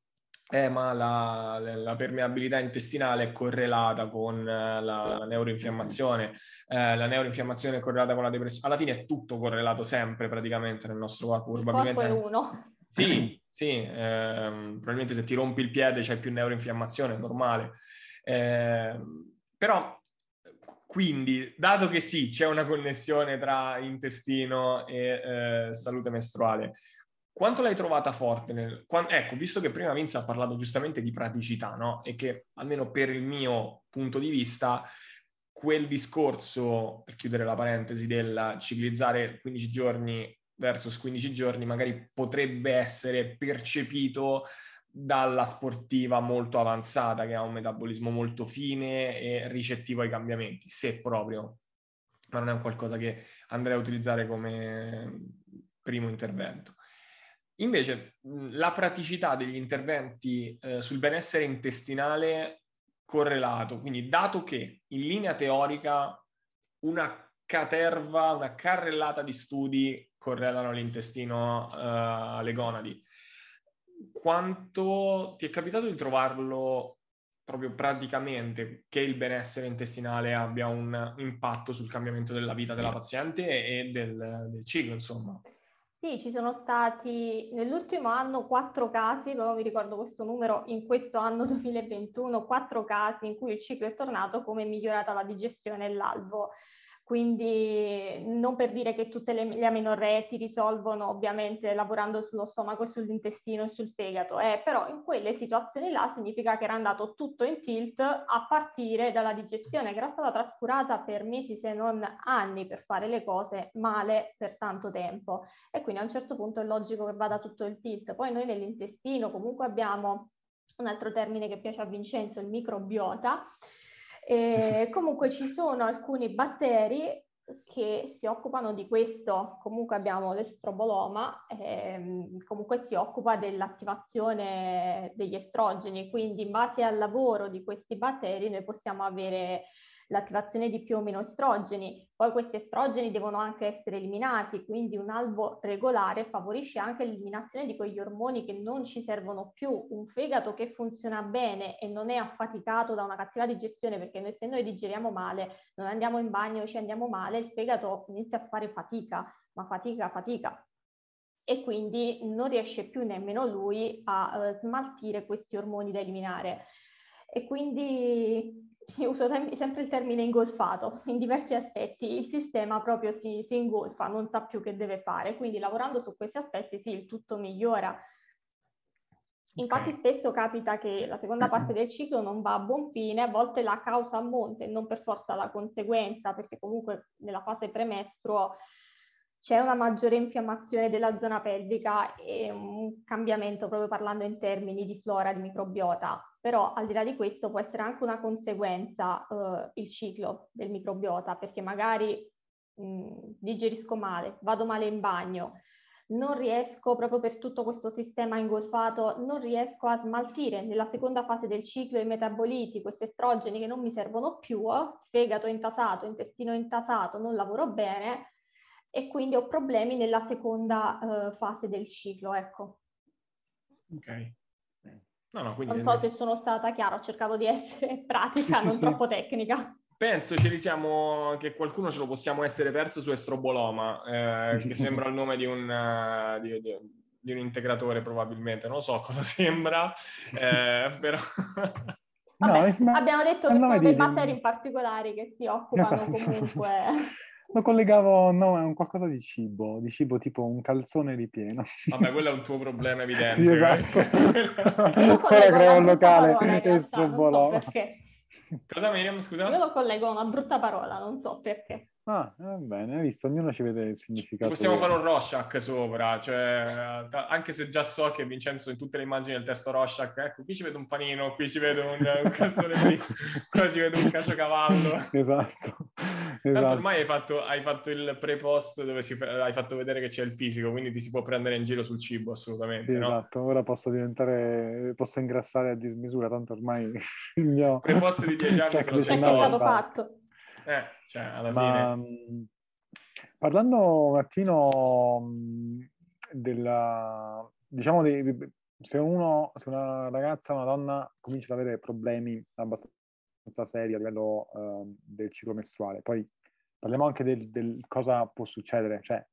eh, ma la, la, permeabilità intestinale è correlata con eh, la, la neuroinfiammazione, eh, la neuroinfiammazione è correlata con la depressione. Alla fine è tutto correlato sempre praticamente nel nostro corpo. Il corpo è uno. Sì, sì, ehm, probabilmente se ti rompi il piede c'è più neuroinfiammazione, è normale. Eh, però, quindi, dato che sì, c'è una connessione tra intestino e eh, salute mestruale, quanto l'hai trovata forte? Nel... Quando... Ecco, visto che prima Vince ha parlato giustamente di praticità, no? E che almeno per il mio punto di vista, quel discorso, per chiudere la parentesi, del ciclizzare 15 giorni versus 15 giorni, magari potrebbe essere percepito dalla sportiva molto avanzata, che ha un metabolismo molto fine e ricettivo ai cambiamenti, se proprio, ma non è un qualcosa che andrei a utilizzare come primo intervento. Invece la praticità degli interventi eh, sul benessere intestinale correlato, quindi dato che in linea teorica una caterva, una carrellata di studi correlano l'intestino uh, alle gonadi, quanto ti è capitato di trovarlo proprio praticamente che il benessere intestinale abbia un impatto sul cambiamento della vita della paziente e del, del ciclo, insomma? Sì, ci sono stati nell'ultimo anno quattro casi, però mi ricordo questo numero, in questo anno <laughs> 2021, quattro casi in cui il ciclo è tornato come è migliorata la digestione e l'albo. Quindi non per dire che tutte le, le amenorree si risolvono ovviamente lavorando sullo stomaco, sull'intestino e sul fegato, eh, però in quelle situazioni là significa che era andato tutto in tilt a partire dalla digestione che era stata trascurata per mesi se non anni per fare le cose male per tanto tempo. E quindi a un certo punto è logico che vada tutto il tilt. Poi noi nell'intestino comunque abbiamo un altro termine che piace a Vincenzo, il microbiota, e <laughs> comunque ci sono alcuni batteri che si occupano di questo, comunque abbiamo l'estroboloma, ehm, comunque si occupa dell'attivazione degli estrogeni, quindi in base al lavoro di questi batteri noi possiamo avere l'attivazione di più o meno estrogeni. Poi questi estrogeni devono anche essere eliminati, quindi un albo regolare favorisce anche l'eliminazione di quegli ormoni che non ci servono più. Un fegato che funziona bene e non è affaticato da una cattiva digestione, perché noi, se noi digeriamo male, non andiamo in bagno, ci andiamo male, il fegato inizia a fare fatica, ma fatica, fatica e quindi non riesce più nemmeno lui a uh, smaltire questi ormoni da eliminare. E quindi <laughs> uso sempre il termine ingolfato, in diversi aspetti. Il sistema proprio si, si, ingolfa, non sa più che deve fare, quindi lavorando su questi aspetti sì, il tutto migliora. Infatti spesso capita che la seconda parte del ciclo non va a buon fine, a volte la causa a monte, non per forza la conseguenza, perché comunque nella fase premestruo c'è una maggiore infiammazione della zona pelvica e un cambiamento proprio parlando in termini di flora, di microbiota, però al di là di questo può essere anche una conseguenza eh, il ciclo del microbiota, perché magari mh, digerisco male, vado male in bagno, non riesco proprio per tutto questo sistema ingolfato, non riesco a smaltire nella seconda fase del ciclo i metaboliti, questi estrogeni che non mi servono più, fegato intasato, intestino intasato, non lavoro bene, e quindi ho problemi nella seconda uh, fase del ciclo, ecco. Ok. No, no, non so se sono stata chiara, ho cercato di essere <laughs> pratica, sì, non sì, troppo tecnica. Penso ce li siamo, che qualcuno ce lo possiamo essere perso su Estroboloma, eh, che sembra il nome di un, uh, di, di, di un, integratore probabilmente, non so cosa <laughs> sembra, eh, però... Vabbè, no, abbiamo detto che sono dei batteri in particolare che si occupano esatto. comunque... <laughs> Lo collegavo, no, è un qualcosa di cibo, di cibo tipo un calzone ripieno. Vabbè, quello è un tuo problema <laughs> evidente. sì, esatto. <laughs> Ora creo un locale e so perché. Cosa Miriam, scusa? Io lo collego a una brutta parola, non so perché. Ah, va bene, hai visto, ognuno ci vede il significato. Possiamo fare un Rorschach sopra, cioè, anche se già so che Vincenzo in tutte le immagini del testo Rorschach, ecco, qui ci vedo un panino, qui ci vedo un, un calzone <laughs> qua ci vedo un caciocavallo. Esatto. Tanto esatto. ormai hai fatto, hai fatto il pre-post dove si, hai fatto vedere che c'è il fisico, quindi ti si può prendere in giro sul cibo, assolutamente. Sì, no? esatto, ora posso diventare, posso ingrassare a dismisura, tanto ormai <laughs> il mio... Pre-post di dieci anni <laughs> te lo sei fatto. Eh, cioè, alla Ma, fine... Parlando un attimo della... diciamo, di, se uno, se una ragazza, una donna comincia ad avere problemi abbastanza seri a livello uh, del ciclo mestruale, poi parliamo anche del, del, cosa può succedere, cioè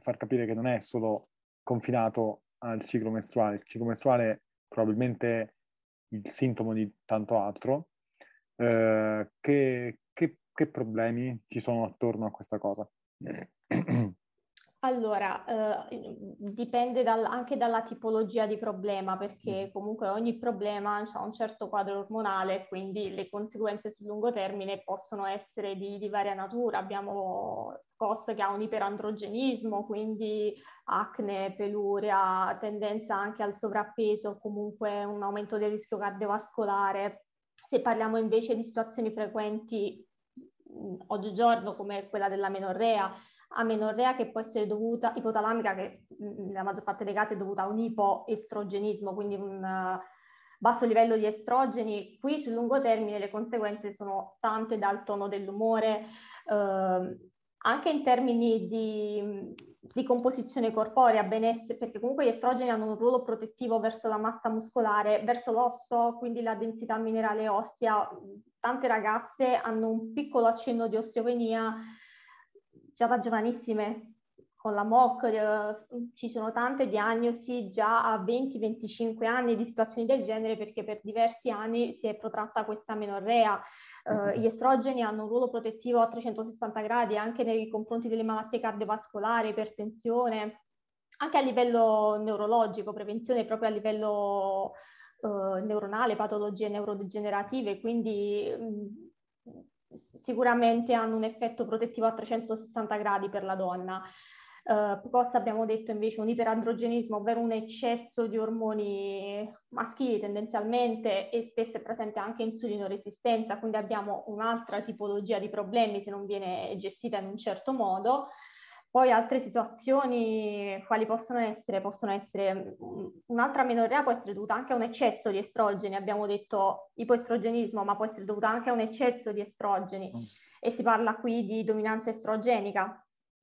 far capire che non è solo confinato al ciclo mestruale, il ciclo mestruale è probabilmente il sintomo di tanto altro, uh, che, che problemi ci sono attorno a questa cosa? Allora, eh, dipende dal, anche dalla tipologia di problema, perché mm. comunque ogni problema ha un certo quadro ormonale, quindi le conseguenze sul lungo termine possono essere di, di varia natura. Abbiamo COS che ha un iperandrogenismo, quindi acne, peluria, tendenza anche al sovrappeso, comunque un aumento del rischio cardiovascolare. Se parliamo invece di situazioni frequenti oggigiorno come quella della menorrea, amenorrea che può essere dovuta, ipotalamica che nella maggior parte dei casi è dovuta a un ipoestrogenismo, quindi un uh, basso livello di estrogeni, qui sul lungo termine le conseguenze sono tante dal tono dell'umore, uh, anche in termini di, di composizione corporea, perché comunque gli estrogeni hanno un ruolo protettivo verso la massa muscolare, verso l'osso, quindi la densità minerale ossea. Tante ragazze hanno un piccolo accenno di osteopenia già da giovanissime, con la MOC eh, ci sono tante diagnosi già a 20-25 anni di situazioni del genere perché per diversi anni si è protratta questa menorrea. Uh, gli estrogeni hanno un ruolo protettivo a 360 gradi anche nei confronti delle malattie cardiovascolari, ipertensione, anche a livello neurologico, prevenzione proprio a livello uh, neuronale, patologie neurodegenerative, quindi mh, sicuramente hanno un effetto protettivo a 360 gradi per la donna. Uh, PCOS abbiamo detto invece un iperandrogenismo, ovvero un eccesso di ormoni maschili tendenzialmente e spesso è presente anche insulinoresistenza, quindi abbiamo un'altra tipologia di problemi se non viene gestita in un certo modo. Poi altre situazioni quali possono essere? Possono essere un'altra minorea può essere dovuta anche a un eccesso di estrogeni, abbiamo detto ipoestrogenismo, ma può essere dovuta anche a un eccesso di estrogeni mm. e si parla qui di dominanza estrogenica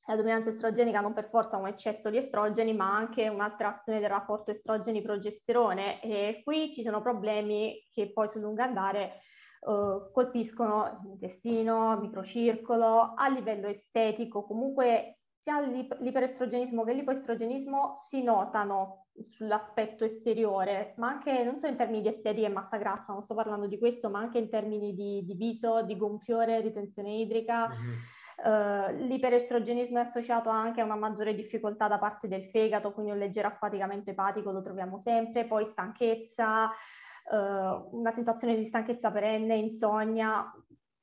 la dominanza estrogenica non per forza un eccesso di estrogeni, ma anche un'alterazione del rapporto estrogeni-progesterone. E qui ci sono problemi che poi sul lungo andare uh, colpiscono l'intestino, microcircolo, a livello estetico, comunque sia l'iperestrogenismo che l'ipoestrogenismo si notano sull'aspetto esteriore, ma anche non solo in termini di estetica e massa grassa, non sto parlando di questo, ma anche in termini di, di viso, di gonfiore, ritenzione idrica. Mm-hmm Uh, l'iperestrogenismo è associato anche a una maggiore difficoltà da parte del fegato, quindi un leggero affaticamento epatico lo troviamo sempre, poi stanchezza, uh, una sensazione di stanchezza perenne, insonnia,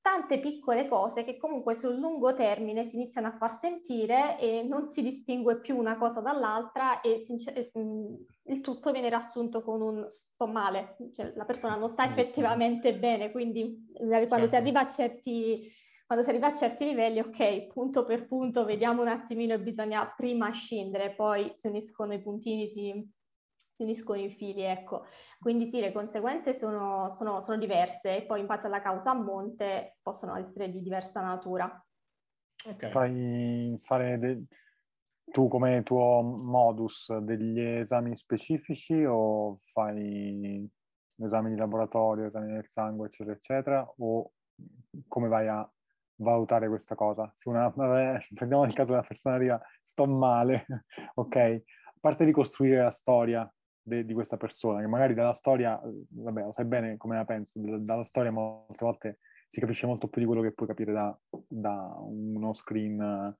tante piccole cose che comunque sul lungo termine si iniziano a far sentire e non si distingue più una cosa dall'altra e sincer- il tutto viene riassunto con un sto male, cioè la persona non sta effettivamente bene, quindi quando certo. si arriva a certi quando si arriva a certi livelli, ok, punto per punto, vediamo un attimino e bisogna prima scendere, poi si uniscono i puntini, si, si uniscono i fili, ecco. Quindi sì, le conseguenze sono, sono, sono diverse e poi in base alla causa a monte possono essere di diversa natura. Okay. Fai fare de- tu come tuo modus degli esami specifici o fai esami di laboratorio, esami del sangue, eccetera, eccetera, o come vai a valutare questa cosa? Se una, <laughs> prendiamo il caso della persona arriva, sto male, <laughs> ok? A parte di costruire la storia de, di questa persona, che magari dalla storia, vabbè, lo sai bene come la penso, dalla storia molte volte si capisce molto più di quello che puoi capire da, da uno screen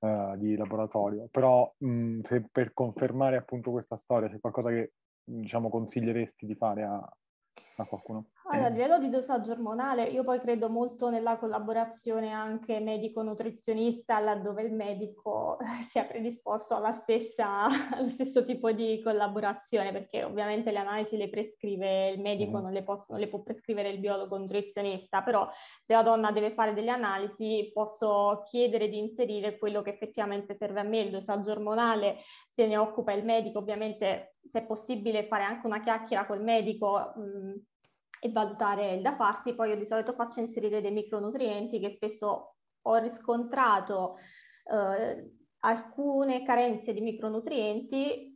uh, di laboratorio. Però mh, se per confermare appunto questa storia c'è qualcosa che diciamo consiglieresti di fare a, a qualcuno? Allora, a livello di dosaggio ormonale, io poi credo molto nella collaborazione anche medico-nutrizionista, laddove il medico <laughs> sia predisposto alla stessa, <laughs> allo stesso tipo di collaborazione, perché ovviamente le analisi le prescrive il medico, mm. non, le posso, non le può prescrivere il biologo-nutrizionista, però se la donna deve fare delle analisi posso chiedere di inserire quello che effettivamente serve a me, il dosaggio ormonale, se ne occupa il medico, ovviamente se è possibile fare anche una chiacchiera col medico. Mh, e valutare il da farsi. Poi io di solito faccio inserire dei micronutrienti che spesso ho riscontrato eh, alcune carenze di micronutrienti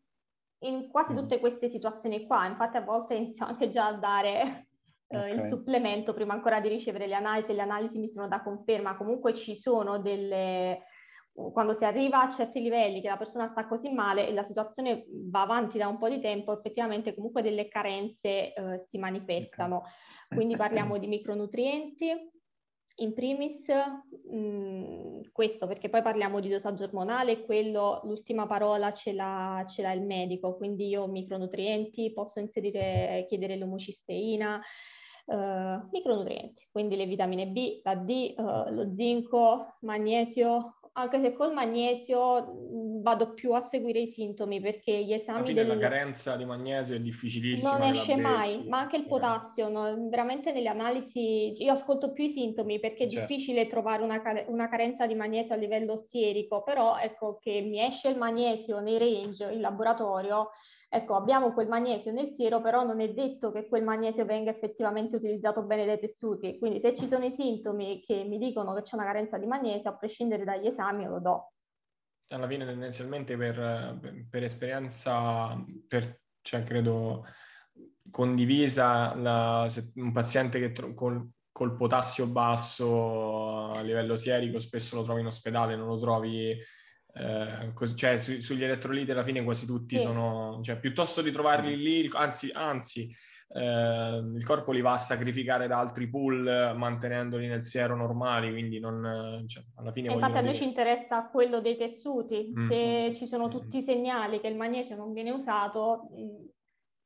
in quasi mm. tutte queste situazioni qua. Infatti a volte inizio anche già a dare eh, okay. il supplemento prima ancora di ricevere le analisi. Le analisi mi sono da conferma. Comunque ci sono delle quando si arriva a certi livelli che la persona sta così male e la situazione va avanti da un po' di tempo, effettivamente comunque delle carenze eh, si manifestano. Quindi parliamo <laughs> di micronutrienti, in primis mh, mm, questo perché poi parliamo di dosaggio ormonale, quello l'ultima parola ce l'ha, ce l'ha il medico, quindi io micronutrienti posso inserire, chiedere l'omocisteina, Uh, micronutrienti, quindi le vitamine B, la D, uh, lo zinco, magnesio, anche se col magnesio vado più a seguire i sintomi perché gli esami... Alla del... la carenza di magnesio è difficilissima. Non esce mai, ma anche il potassio, no? veramente nelle analisi io ascolto più i sintomi perché è certo. difficile trovare una, una, carenza di magnesio a livello sierico, però ecco che mi esce il magnesio nei range in laboratorio Ecco, abbiamo quel magnesio nel siero, però non è detto che quel magnesio venga effettivamente utilizzato bene dai tessuti. Quindi se ci sono i sintomi che mi dicono che c'è una carenza di magnesio, a prescindere dagli esami, lo do. Alla fine tendenzialmente per, per esperienza, per, cioè credo condivisa, la, un paziente che tro- col, col potassio basso a livello sierico spesso lo trovi in ospedale, non lo trovi eh, cos- cioè su- sugli elettroliti alla fine quasi tutti sì. sono, cioè piuttosto di trovarli lì, anzi, anzi eh, il corpo li va a sacrificare da altri pool mantenendoli nel siero normali, quindi non, cioè, alla fine... Infatti a noi dire... ci interessa quello dei tessuti, mm. se ci sono tutti i segnali che il magnesio non viene usato,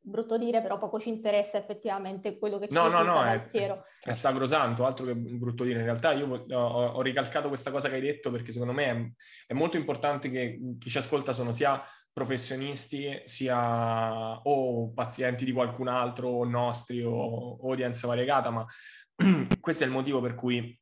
brutto dire, però poco ci interessa effettivamente quello che ci no, no, no, è, è sacrosanto, altro che brutto dire. In realtà io ho, ho, ricalcato questa cosa che hai detto perché secondo me è, è, molto importante che chi ci ascolta sono sia professionisti, sia o pazienti di qualcun altro, o nostri, o audience variegata, ma <clears throat> questo è il motivo per cui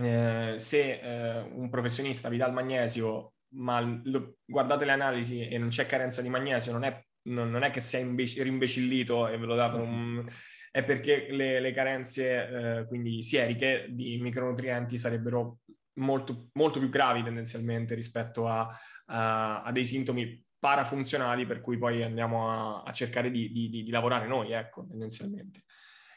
eh, se eh, un professionista vi dà il magnesio ma lo, guardate le analisi e non c'è carenza di magnesio, non è non, non è che sia imbe- rimbecillito e ve lo dato un... è perché le, le carenze, eh, quindi sieriche, di micronutrienti sarebbero molto, molto più gravi tendenzialmente rispetto a, a, a dei sintomi parafunzionali per cui poi andiamo a, a cercare di, di, di, lavorare noi, ecco, tendenzialmente.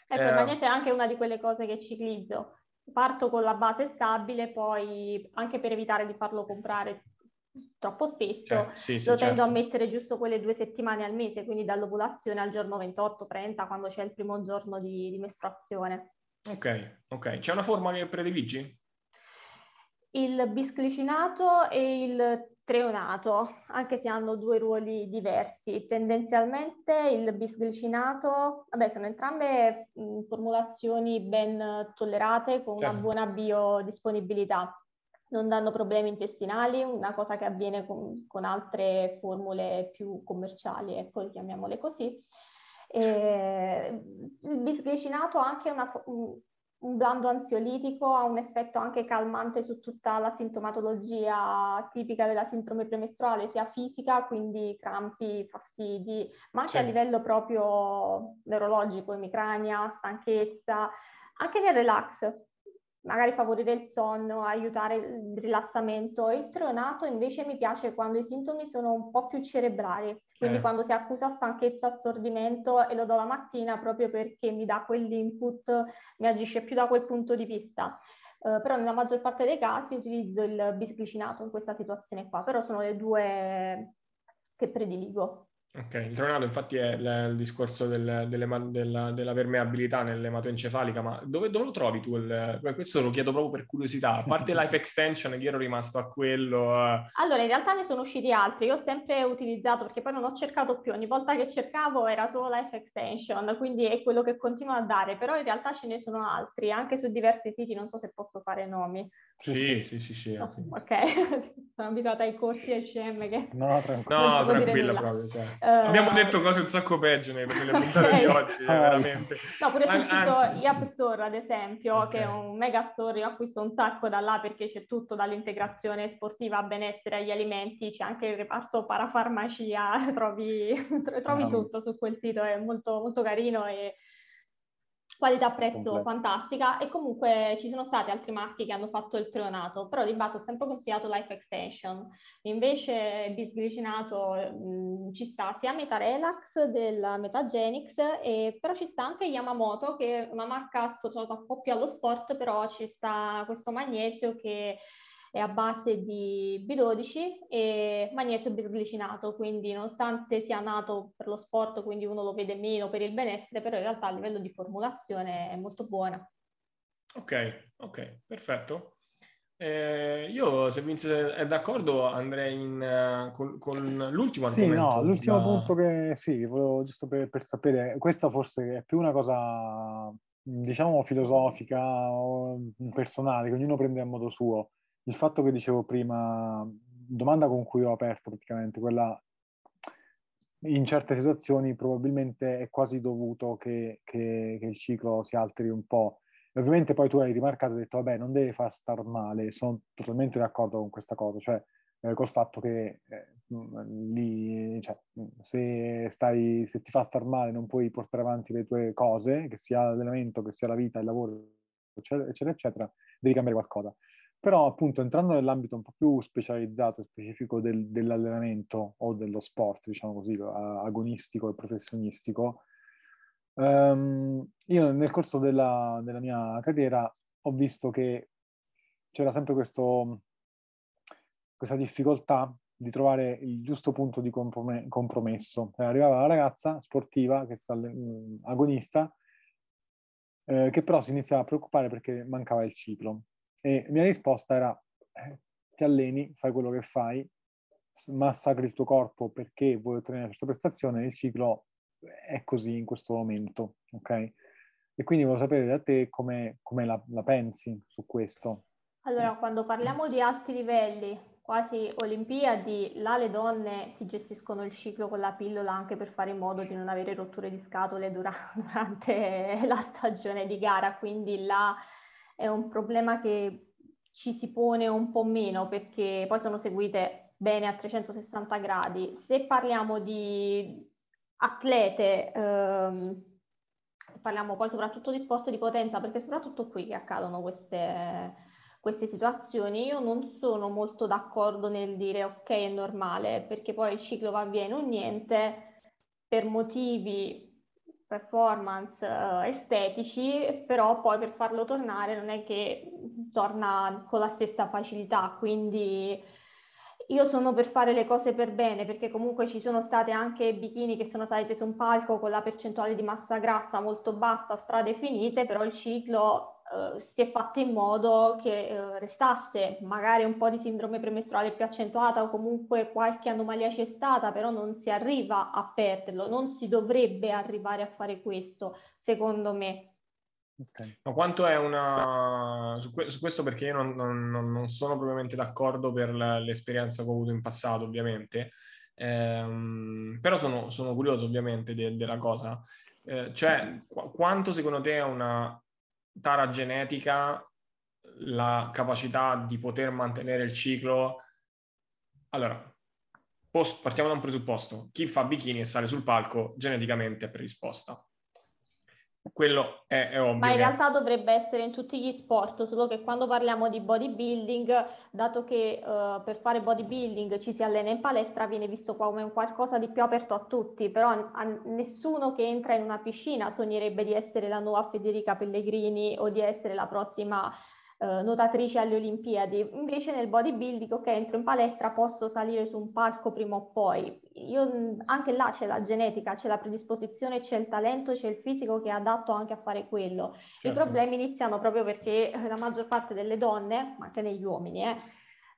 Ecco, eh, il magnesio è anche una di quelle cose che ciclizzo. Parto con la base stabile, poi anche per evitare di farlo comprare troppo spesso, cioè, sì, sì, lo tendo certo. a mettere giusto quelle due settimane al mese, quindi dall'ovulazione al giorno 28-30, quando c'è il primo giorno di, di mestruazione. Ok, ok. C'è una forma che prediligi? Il bisglicinato e il treonato, anche se hanno due ruoli diversi. Tendenzialmente il bisglicinato, vabbè, sono entrambe mh, formulazioni ben tollerate con certo. una buona biodisponibilità non danno problemi intestinali, una cosa che avviene con, con altre formule più commerciali, ecco, chiamiamole così. E il bisglicinato ha anche una, un, blando ansiolitico, ha un effetto anche calmante su tutta la sintomatologia tipica della sindrome premestruale, sia fisica, quindi crampi, fastidi, ma anche sì. a livello proprio neurologico, emicrania, stanchezza, anche nel relax magari favorire il sonno, aiutare il rilassamento. Il treonato invece mi piace quando i sintomi sono un po' più cerebrali, quindi eh. quando si accusa stanchezza, stordimento e lo do la mattina proprio perché mi dà quell'input, mi agisce più da quel punto di vista. Uh, però nella maggior parte dei casi utilizzo il bisglicinato in questa situazione qua, però sono le due che prediligo. Ok, il tornado infatti è il, il discorso del, delle, della, della, permeabilità nell'ematoencefalica, ma dove, dove, lo trovi tu? Il, questo lo chiedo proprio per curiosità, a parte <laughs> Life Extension io ero rimasto a quello... Uh... Allora, in realtà ne sono usciti altri, io ho sempre utilizzato, perché poi non ho cercato più, ogni volta che cercavo era solo Life Extension, quindi è quello che continuo a dare, però in realtà ce ne sono altri, anche su diversi siti, non so se posso fare nomi. Sì, sì, sì, sì. No, ok, <laughs> sono abituata ai corsi ICM che... No, tranquilla, no, tranquilla proprio. Cioè. Uh, Abbiamo detto cose un sacco peggio nelle <laughs> puntate okay. di oggi, eh, veramente. No, pure sul sito Yap Store, ad esempio, okay. che è un mega store, io acquisto un sacco da là perché c'è tutto dall'integrazione sportiva a benessere agli alimenti, c'è anche il reparto parafarmacia, <laughs> trovi, trovi um. tutto su quel sito, è molto, molto carino e qualità-prezzo fantastica e comunque ci sono stati altri marchi che hanno fatto il treonato, però di base ho sempre consigliato Life Extension. Invece bisglicinato mh, ci sta sia Metarelax della Metagenix, e, però ci sta anche Yamamoto che è una marca associata un po' più allo sport, però ci sta questo magnesio che è a base di B12 e magnesio bisglicinato, quindi nonostante sia nato per lo sport, quindi uno lo vede meno per il benessere, però in realtà a livello di formulazione è molto buona. Ok, ok, perfetto. Eh, io, se Vince è d'accordo, andrei in, uh, con, con, l'ultimo sì, argomento. No, l'ultimo da... punto che sì, volevo giusto per, per, sapere, questa forse è più una cosa, diciamo, filosofica o personale, che ognuno prende a modo suo il fatto che dicevo prima, domanda con cui ho aperto praticamente, quella in certe situazioni probabilmente è quasi dovuto che, che, che il ciclo si alteri un po'. E ovviamente poi tu hai rimarcato e detto, vabbè, non deve far star male, sono totalmente d'accordo con questa cosa, cioè eh, col fatto che eh, lì, cioè, se, stai, se ti fa star male non puoi portare avanti le tue cose, che sia l'allenamento, che sia la vita, il lavoro, eccetera, eccetera, eccetera devi cambiare qualcosa. Però appunto entrando nell'ambito un po' più specializzato e specifico del, dell'allenamento o dello sport, diciamo così, agonistico e professionistico, um, io nel corso della, della, mia carriera ho visto che c'era sempre questo, questa difficoltà di trovare il giusto punto di comprom- compromesso. Eh, arrivava la ragazza sportiva, che sta, mh, agonista, eh, che però si iniziava a preoccupare perché mancava il ciclo. E mia risposta era, eh, ti alleni, fai quello che fai, massacri il tuo corpo perché vuoi ottenere questa prestazione, il ciclo è così in questo momento, ok? E quindi volevo sapere da te come, come la, la pensi su questo. Allora, quando parliamo di alti livelli, quasi Olimpiadi, là le donne si gestiscono il ciclo con la pillola anche per fare in modo di non avere rotture di scatole <laughs> durante la stagione di gara, quindi là è un problema che ci si pone un po' meno perché poi sono seguite bene a 360 gradi. Se parliamo di atlete, ehm, parliamo poi soprattutto di sport di potenza, perché soprattutto qui che accadono queste, queste situazioni, io non sono molto d'accordo nel dire ok è normale, perché poi il ciclo va bene o niente per motivi performance uh, estetici, però poi per farlo tornare non è che torna con la stessa facilità, quindi io sono per fare le cose per bene, perché comunque ci sono state anche bikini che sono salite su un palco con la percentuale di massa grassa molto bassa, stradefinite, però il ciclo Uh, si è fatto in modo che uh, restasse magari un po' di sindrome premestruale più accentuata o comunque qualche anomalia c'è stata, però non si arriva a perderlo, non si dovrebbe arrivare a fare questo, secondo me. Okay. Ma quanto è una... Su, que- su questo perché io non, non, non, sono propriamente d'accordo per l'esperienza che ho avuto in passato, ovviamente, ehm, però sono, sono, curioso ovviamente de- della cosa. Eh, cioè, qu- quanto secondo te è una tara genetica la capacità di poter mantenere il ciclo. Allora, post, partiamo da un presupposto. Chi fa bikini e sale sul palco geneticamente è predisposta. Quello è, è, ovvio. Ma in realtà dovrebbe essere in tutti gli sport, solo che quando parliamo di bodybuilding, dato che uh, per fare bodybuilding ci si allena in palestra, viene visto come un qualcosa di più aperto a tutti, però a, nessuno che entra in una piscina sognerebbe di essere la nuova Federica Pellegrini o di essere la prossima eh, nuotatrice alle Olimpiadi. Invece nel bodybuilding, ok, entro in palestra, posso salire su un palco prima o poi. Io, anche là c'è la genetica, c'è la predisposizione, c'è il talento, c'è il fisico che è adatto anche a fare quello. Certo. I problemi iniziano proprio perché la maggior parte delle donne, ma anche negli uomini, eh,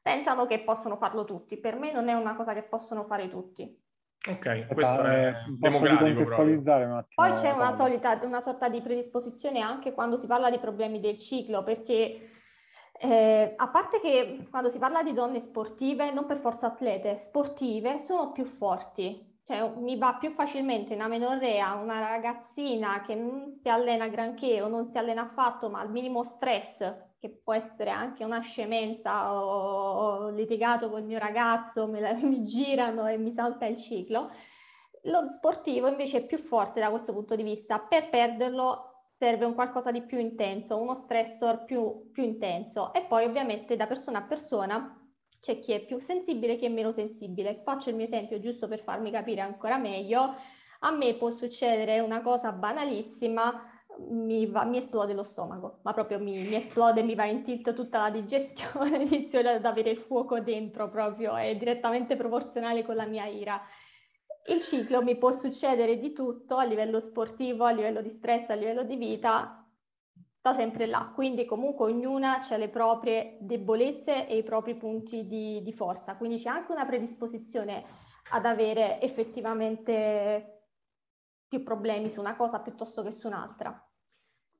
pensano che possono farlo tutti. Per me non è una cosa che possono fare tutti. Ok, questo è posso contestualizzare un attimo. Poi c'è una, solita, una, sorta di predisposizione anche quando si parla di problemi del ciclo, perché eh, a parte che quando si parla di donne sportive, non per forza atlete, sportive, sono più forti. Cioè, mi va più facilmente una menorrea, una ragazzina che non si allena granché o non si allena affatto, ma al minimo stress che può essere anche una scemenza, ho, litigato con il mio ragazzo, la, <laughs> mi girano e mi salta il ciclo. Lo sportivo invece è più forte da questo punto di vista. Per perderlo serve un qualcosa di più intenso, uno stressor più, più intenso. E poi ovviamente da persona a persona c'è chi è più sensibile e chi è meno sensibile. Faccio il mio esempio giusto per farmi capire ancora meglio. A me può succedere una cosa banalissima mi, va, mi, esplode lo stomaco, ma proprio mi, mi, esplode, mi va in tilt tutta la digestione, <laughs> inizio ad avere il fuoco dentro proprio, è direttamente proporzionale con la mia ira. Il ciclo mi può succedere di tutto a livello sportivo, a livello di stress, a livello di vita, sta sempre là. Quindi comunque ognuna ha le proprie debolezze e i propri punti di, di forza, quindi c'è anche una predisposizione ad avere effettivamente più problemi su una cosa piuttosto che su un'altra.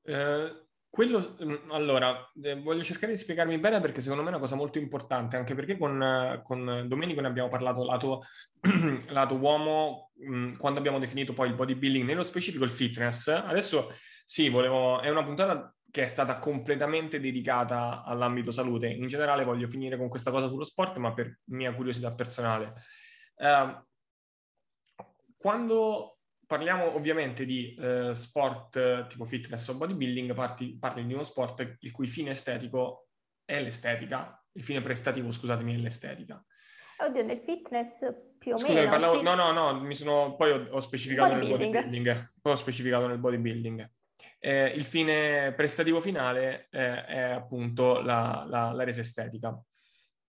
Eh, quello, mm, allora, eh, voglio cercare di spiegarmi bene perché secondo me è una cosa molto importante, anche perché con, con Domenico ne abbiamo parlato lato, <clears throat> lato uomo, mh, mm, quando abbiamo definito poi il bodybuilding, nello specifico il fitness. Adesso sì, volevo, è una puntata che è stata completamente dedicata all'ambito salute. In generale voglio finire con questa cosa sullo sport, ma per mia curiosità personale. Uh, quando parliamo ovviamente di eh, sport tipo fitness o bodybuilding, parti, parli di uno sport il cui fine estetico è l'estetica, il fine prestativo, scusatemi, è l'estetica. Oddio, nel fitness più o Scusami, meno. Parlavo. No, no, no, mi sono, poi ho, ho specificato nel bodybuilding. Poi ho specificato nel bodybuilding. Eh, il fine prestativo finale eh, è appunto la, la, la resa estetica.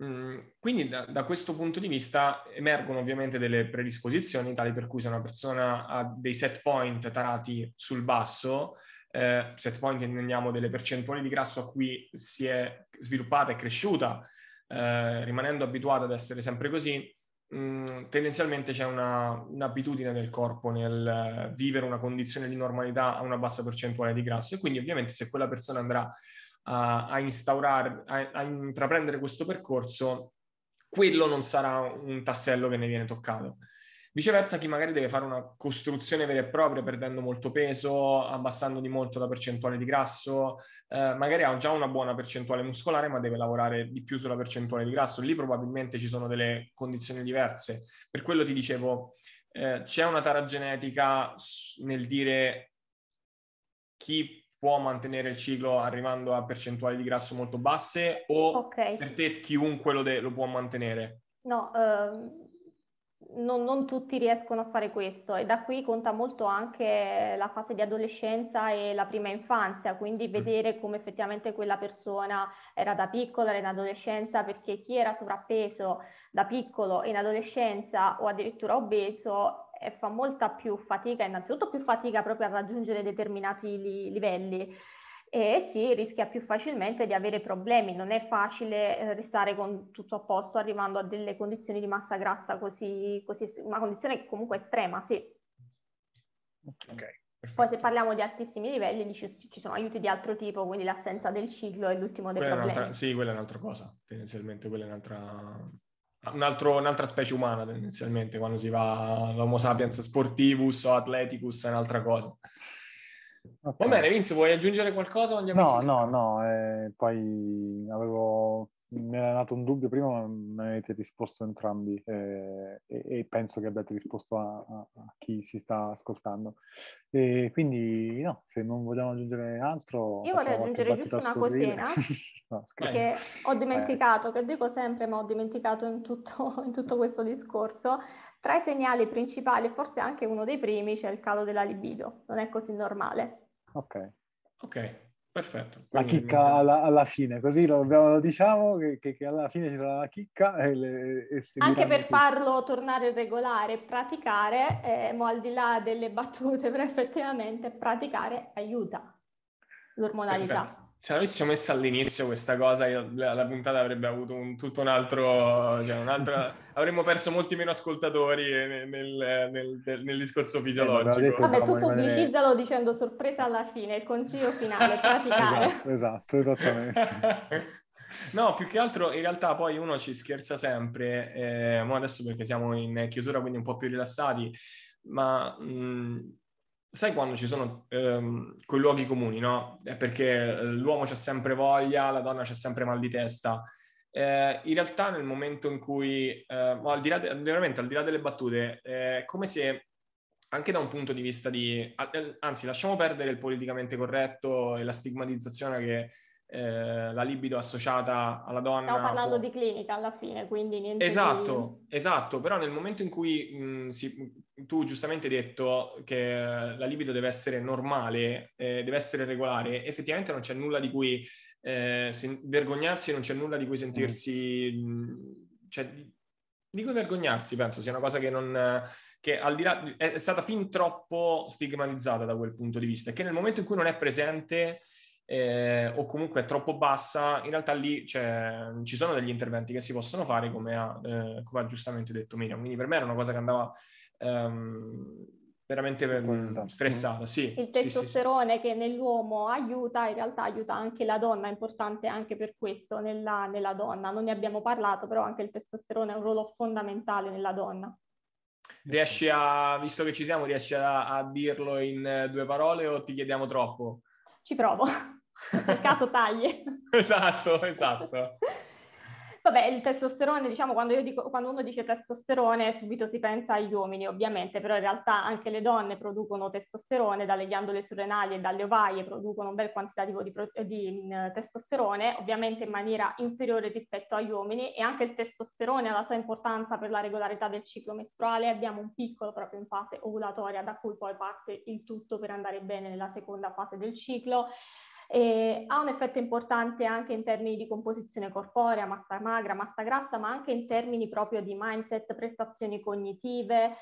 Mm, quindi da, da, questo punto di vista emergono ovviamente delle predisposizioni tali per cui se una persona ha dei set point tarati sul basso, eh, set point intendiamo delle percentuali di grasso a cui si è sviluppata e cresciuta, eh, rimanendo abituata ad essere sempre così, mh, mm, tendenzialmente c'è una, un'abitudine del corpo nel vivere una condizione di normalità a una bassa percentuale di grasso. E quindi ovviamente se quella persona andrà a, a instaurare, a, a intraprendere questo percorso, quello non sarà un tassello che ne viene toccato. Viceversa, chi magari deve fare una costruzione vera e propria, perdendo molto peso, abbassando di molto la percentuale di grasso, eh, magari ha già una buona percentuale muscolare, ma deve lavorare di più sulla percentuale di grasso. Lì probabilmente ci sono delle condizioni diverse. Per quello ti dicevo, eh, c'è una tara genetica nel dire chi può mantenere il ciclo arrivando a percentuali di grasso molto basse o okay. per te chiunque lo, de- lo può mantenere? No, ehm, non, non, tutti riescono a fare questo e da qui conta molto anche la fase di adolescenza e la prima infanzia, quindi mm. vedere come effettivamente quella persona era da piccola, era in adolescenza, perché chi era sovrappeso da piccolo in adolescenza o addirittura obeso e fa molta più fatica, innanzitutto più fatica proprio a raggiungere determinati li- livelli e si rischia più facilmente di avere problemi. Non è facile eh, restare con tutto a posto arrivando a delle condizioni di massa grassa così, così una condizione comunque estrema, sì. Ok. Poi se parliamo di altissimi livelli ci sono aiuti di altro tipo, quindi l'assenza del ciclo è l'ultimo dei quella problemi. Sì, quella è un'altra cosa, tendenzialmente quella è un'altra, un altro, un'altra specie umana tendenzialmente, quando si va all'Homo sapiens sportivus o atleticus è un'altra cosa. Okay. Va bene, Vince, vuoi aggiungere qualcosa? No, no, no, eh, poi avevo mi era nato un dubbio prima, ma mi avete risposto entrambi eh, e, e, penso che abbiate risposto a, a, a, chi si sta ascoltando. E quindi, no, se non vogliamo aggiungere altro... Io vorrei aggiungere giusto una cosina, <laughs> no, che ho dimenticato, che dico sempre, ma ho dimenticato in tutto, <laughs> in tutto questo discorso. Tra i segnali principali, forse anche uno dei primi, c'è il calo della libido. Non è così normale. Ok. Ok. Perfetto. La chicca alla, alla, fine, così lo, lo diciamo che, che, che, alla fine ci sarà la chicca e, le, e Anche per tutti. farlo tornare regolare e praticare, eh, mo al di là delle battute, <laughs> però effettivamente praticare aiuta l'ormonalità. Perfetto se l'avessimo messa all'inizio questa cosa, io, la, la, puntata avrebbe avuto un, tutto un altro, cioè un altro <laughs> avremmo perso molti meno ascoltatori nel, nel, nel, nel discorso fisiologico. Eh, Vabbè, tu pubblicizzalo dicendo sorpresa alla fine, il consiglio finale, <laughs> praticare. esatto, esatto, esattamente. <laughs> No, più che altro in realtà poi uno ci scherza sempre, eh, adesso perché siamo in chiusura quindi un po' più rilassati, ma mh, sai quando ci sono ehm, quei luoghi comuni, no? È perché eh, l'uomo c'ha sempre voglia, la donna c'ha sempre mal di testa. Eh, in realtà nel momento in cui, eh, al di là de- veramente al di là delle battute, è come se anche da un punto di vista di, anzi lasciamo perdere il politicamente corretto e la stigmatizzazione che eh, la libido associata alla donna. Stiamo parlando può... di clinica alla fine, quindi niente Esatto, di... esatto, però nel momento in cui mh, si, tu giustamente hai detto che la libido deve essere normale, eh, deve essere regolare, effettivamente non c'è nulla di cui eh, vergognarsi, non c'è nulla di cui sentirsi... Mh, cioè, di cui vergognarsi, penso sia una cosa che non... che al di là... è stata fin troppo stigmatizzata da quel punto di vista, che nel momento in cui non è presente eh, o comunque è troppo bassa, in realtà lì ci sono degli interventi che si possono fare, come ha, eh, come ha, giustamente detto Miriam. Quindi per me era una cosa che andava ehm, veramente mm, stressata. Sì, il testosterone sì, sì, che nell'uomo aiuta, in realtà aiuta anche la donna, è importante anche per questo nella, nella donna. Non ne abbiamo parlato, però anche il testosterone ha un ruolo fondamentale nella donna. Riesci a, visto che ci siamo, riesci a, a dirlo in due parole o ti chiediamo troppo? Ci provo. Nel caso tagli. <laughs> esatto, esatto. Vabbè, il testosterone, diciamo, quando, dico, quando, uno dice testosterone, subito si pensa agli uomini, ovviamente, però in realtà anche le donne producono testosterone, dalle ghiandole surrenali e dalle ovaie producono un bel quantitativo di, di uh, testosterone, ovviamente in maniera inferiore rispetto agli uomini, e anche il testosterone ha la sua importanza per la regolarità del ciclo mestruale. Abbiamo un piccolo proprio in fase ovulatoria, da cui poi parte il tutto per andare bene nella seconda fase del ciclo. E ha un effetto importante anche in termini di composizione corporea, massa magra, massa grassa, ma anche in termini proprio di mindset, prestazioni cognitive,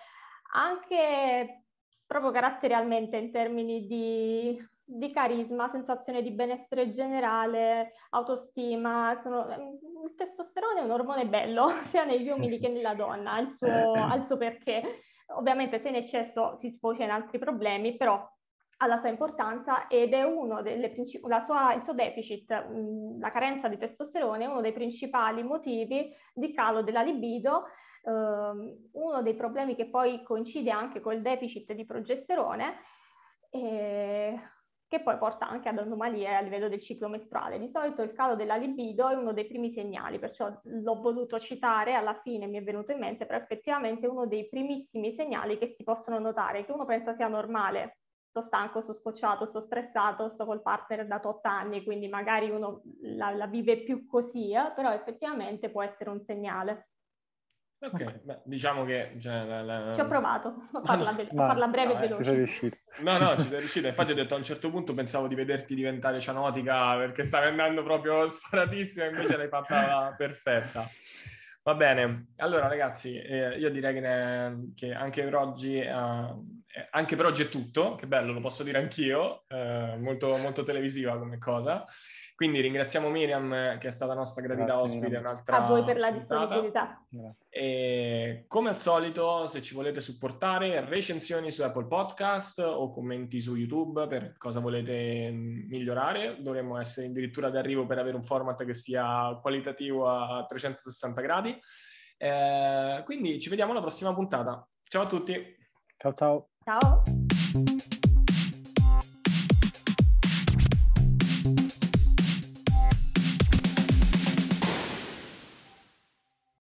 anche proprio caratterialmente in termini di, di carisma, sensazione di benessere generale, autostima. Sono, il testosterone è un ormone bello, <laughs> sia negli uomini che nella donna, ha il suo, ha suo perché. Ovviamente se in eccesso si sfocia in altri problemi, però ha la sua importanza ed è uno delle principali, il suo deficit, mh, la carenza di testosterone è uno dei principali motivi di calo della libido, ehm, uno dei problemi che poi coincide anche col deficit di progesterone, eh, che poi porta anche ad anomalie a livello del ciclo mestruale. Di solito il calo della libido è uno dei primi segnali, perciò l'ho voluto citare, alla fine mi è venuto in mente, però effettivamente è uno dei primissimi segnali che si possono notare, che uno pensa sia normale sto stanco, sto scocciato, sto stressato, sto col partner da 8 anni, quindi magari uno la, la vive più così, eh? però effettivamente può essere un segnale. Ok, Beh, diciamo che... Cioè, la, la... Ci ho provato <laughs> a farla, be- no, breve no, e veloce. Sei riuscito. No, no, ci sei riuscito. Infatti ho detto a un certo punto pensavo di vederti diventare cianotica perché stavi andando proprio sparatissima, invece l'hai fatta <laughs> perfetta. Va bene, allora ragazzi, eh, io direi che, ne, che anche per oggi... Eh, anche per oggi è tutto, che bello, lo posso dire anch'io, eh, molto, molto televisiva come cosa. Quindi ringraziamo Miriam che è stata nostra gradita Grazie, ospite un'altra A voi per la disponibilità. E come al solito, se ci volete supportare, recensioni su Apple Podcast o commenti su YouTube per cosa volete migliorare. Dovremmo essere addirittura d'arrivo per avere un format che sia qualitativo a 360 gradi. Eh, quindi ci vediamo alla prossima puntata. Ciao a tutti. Ciao ciao. 小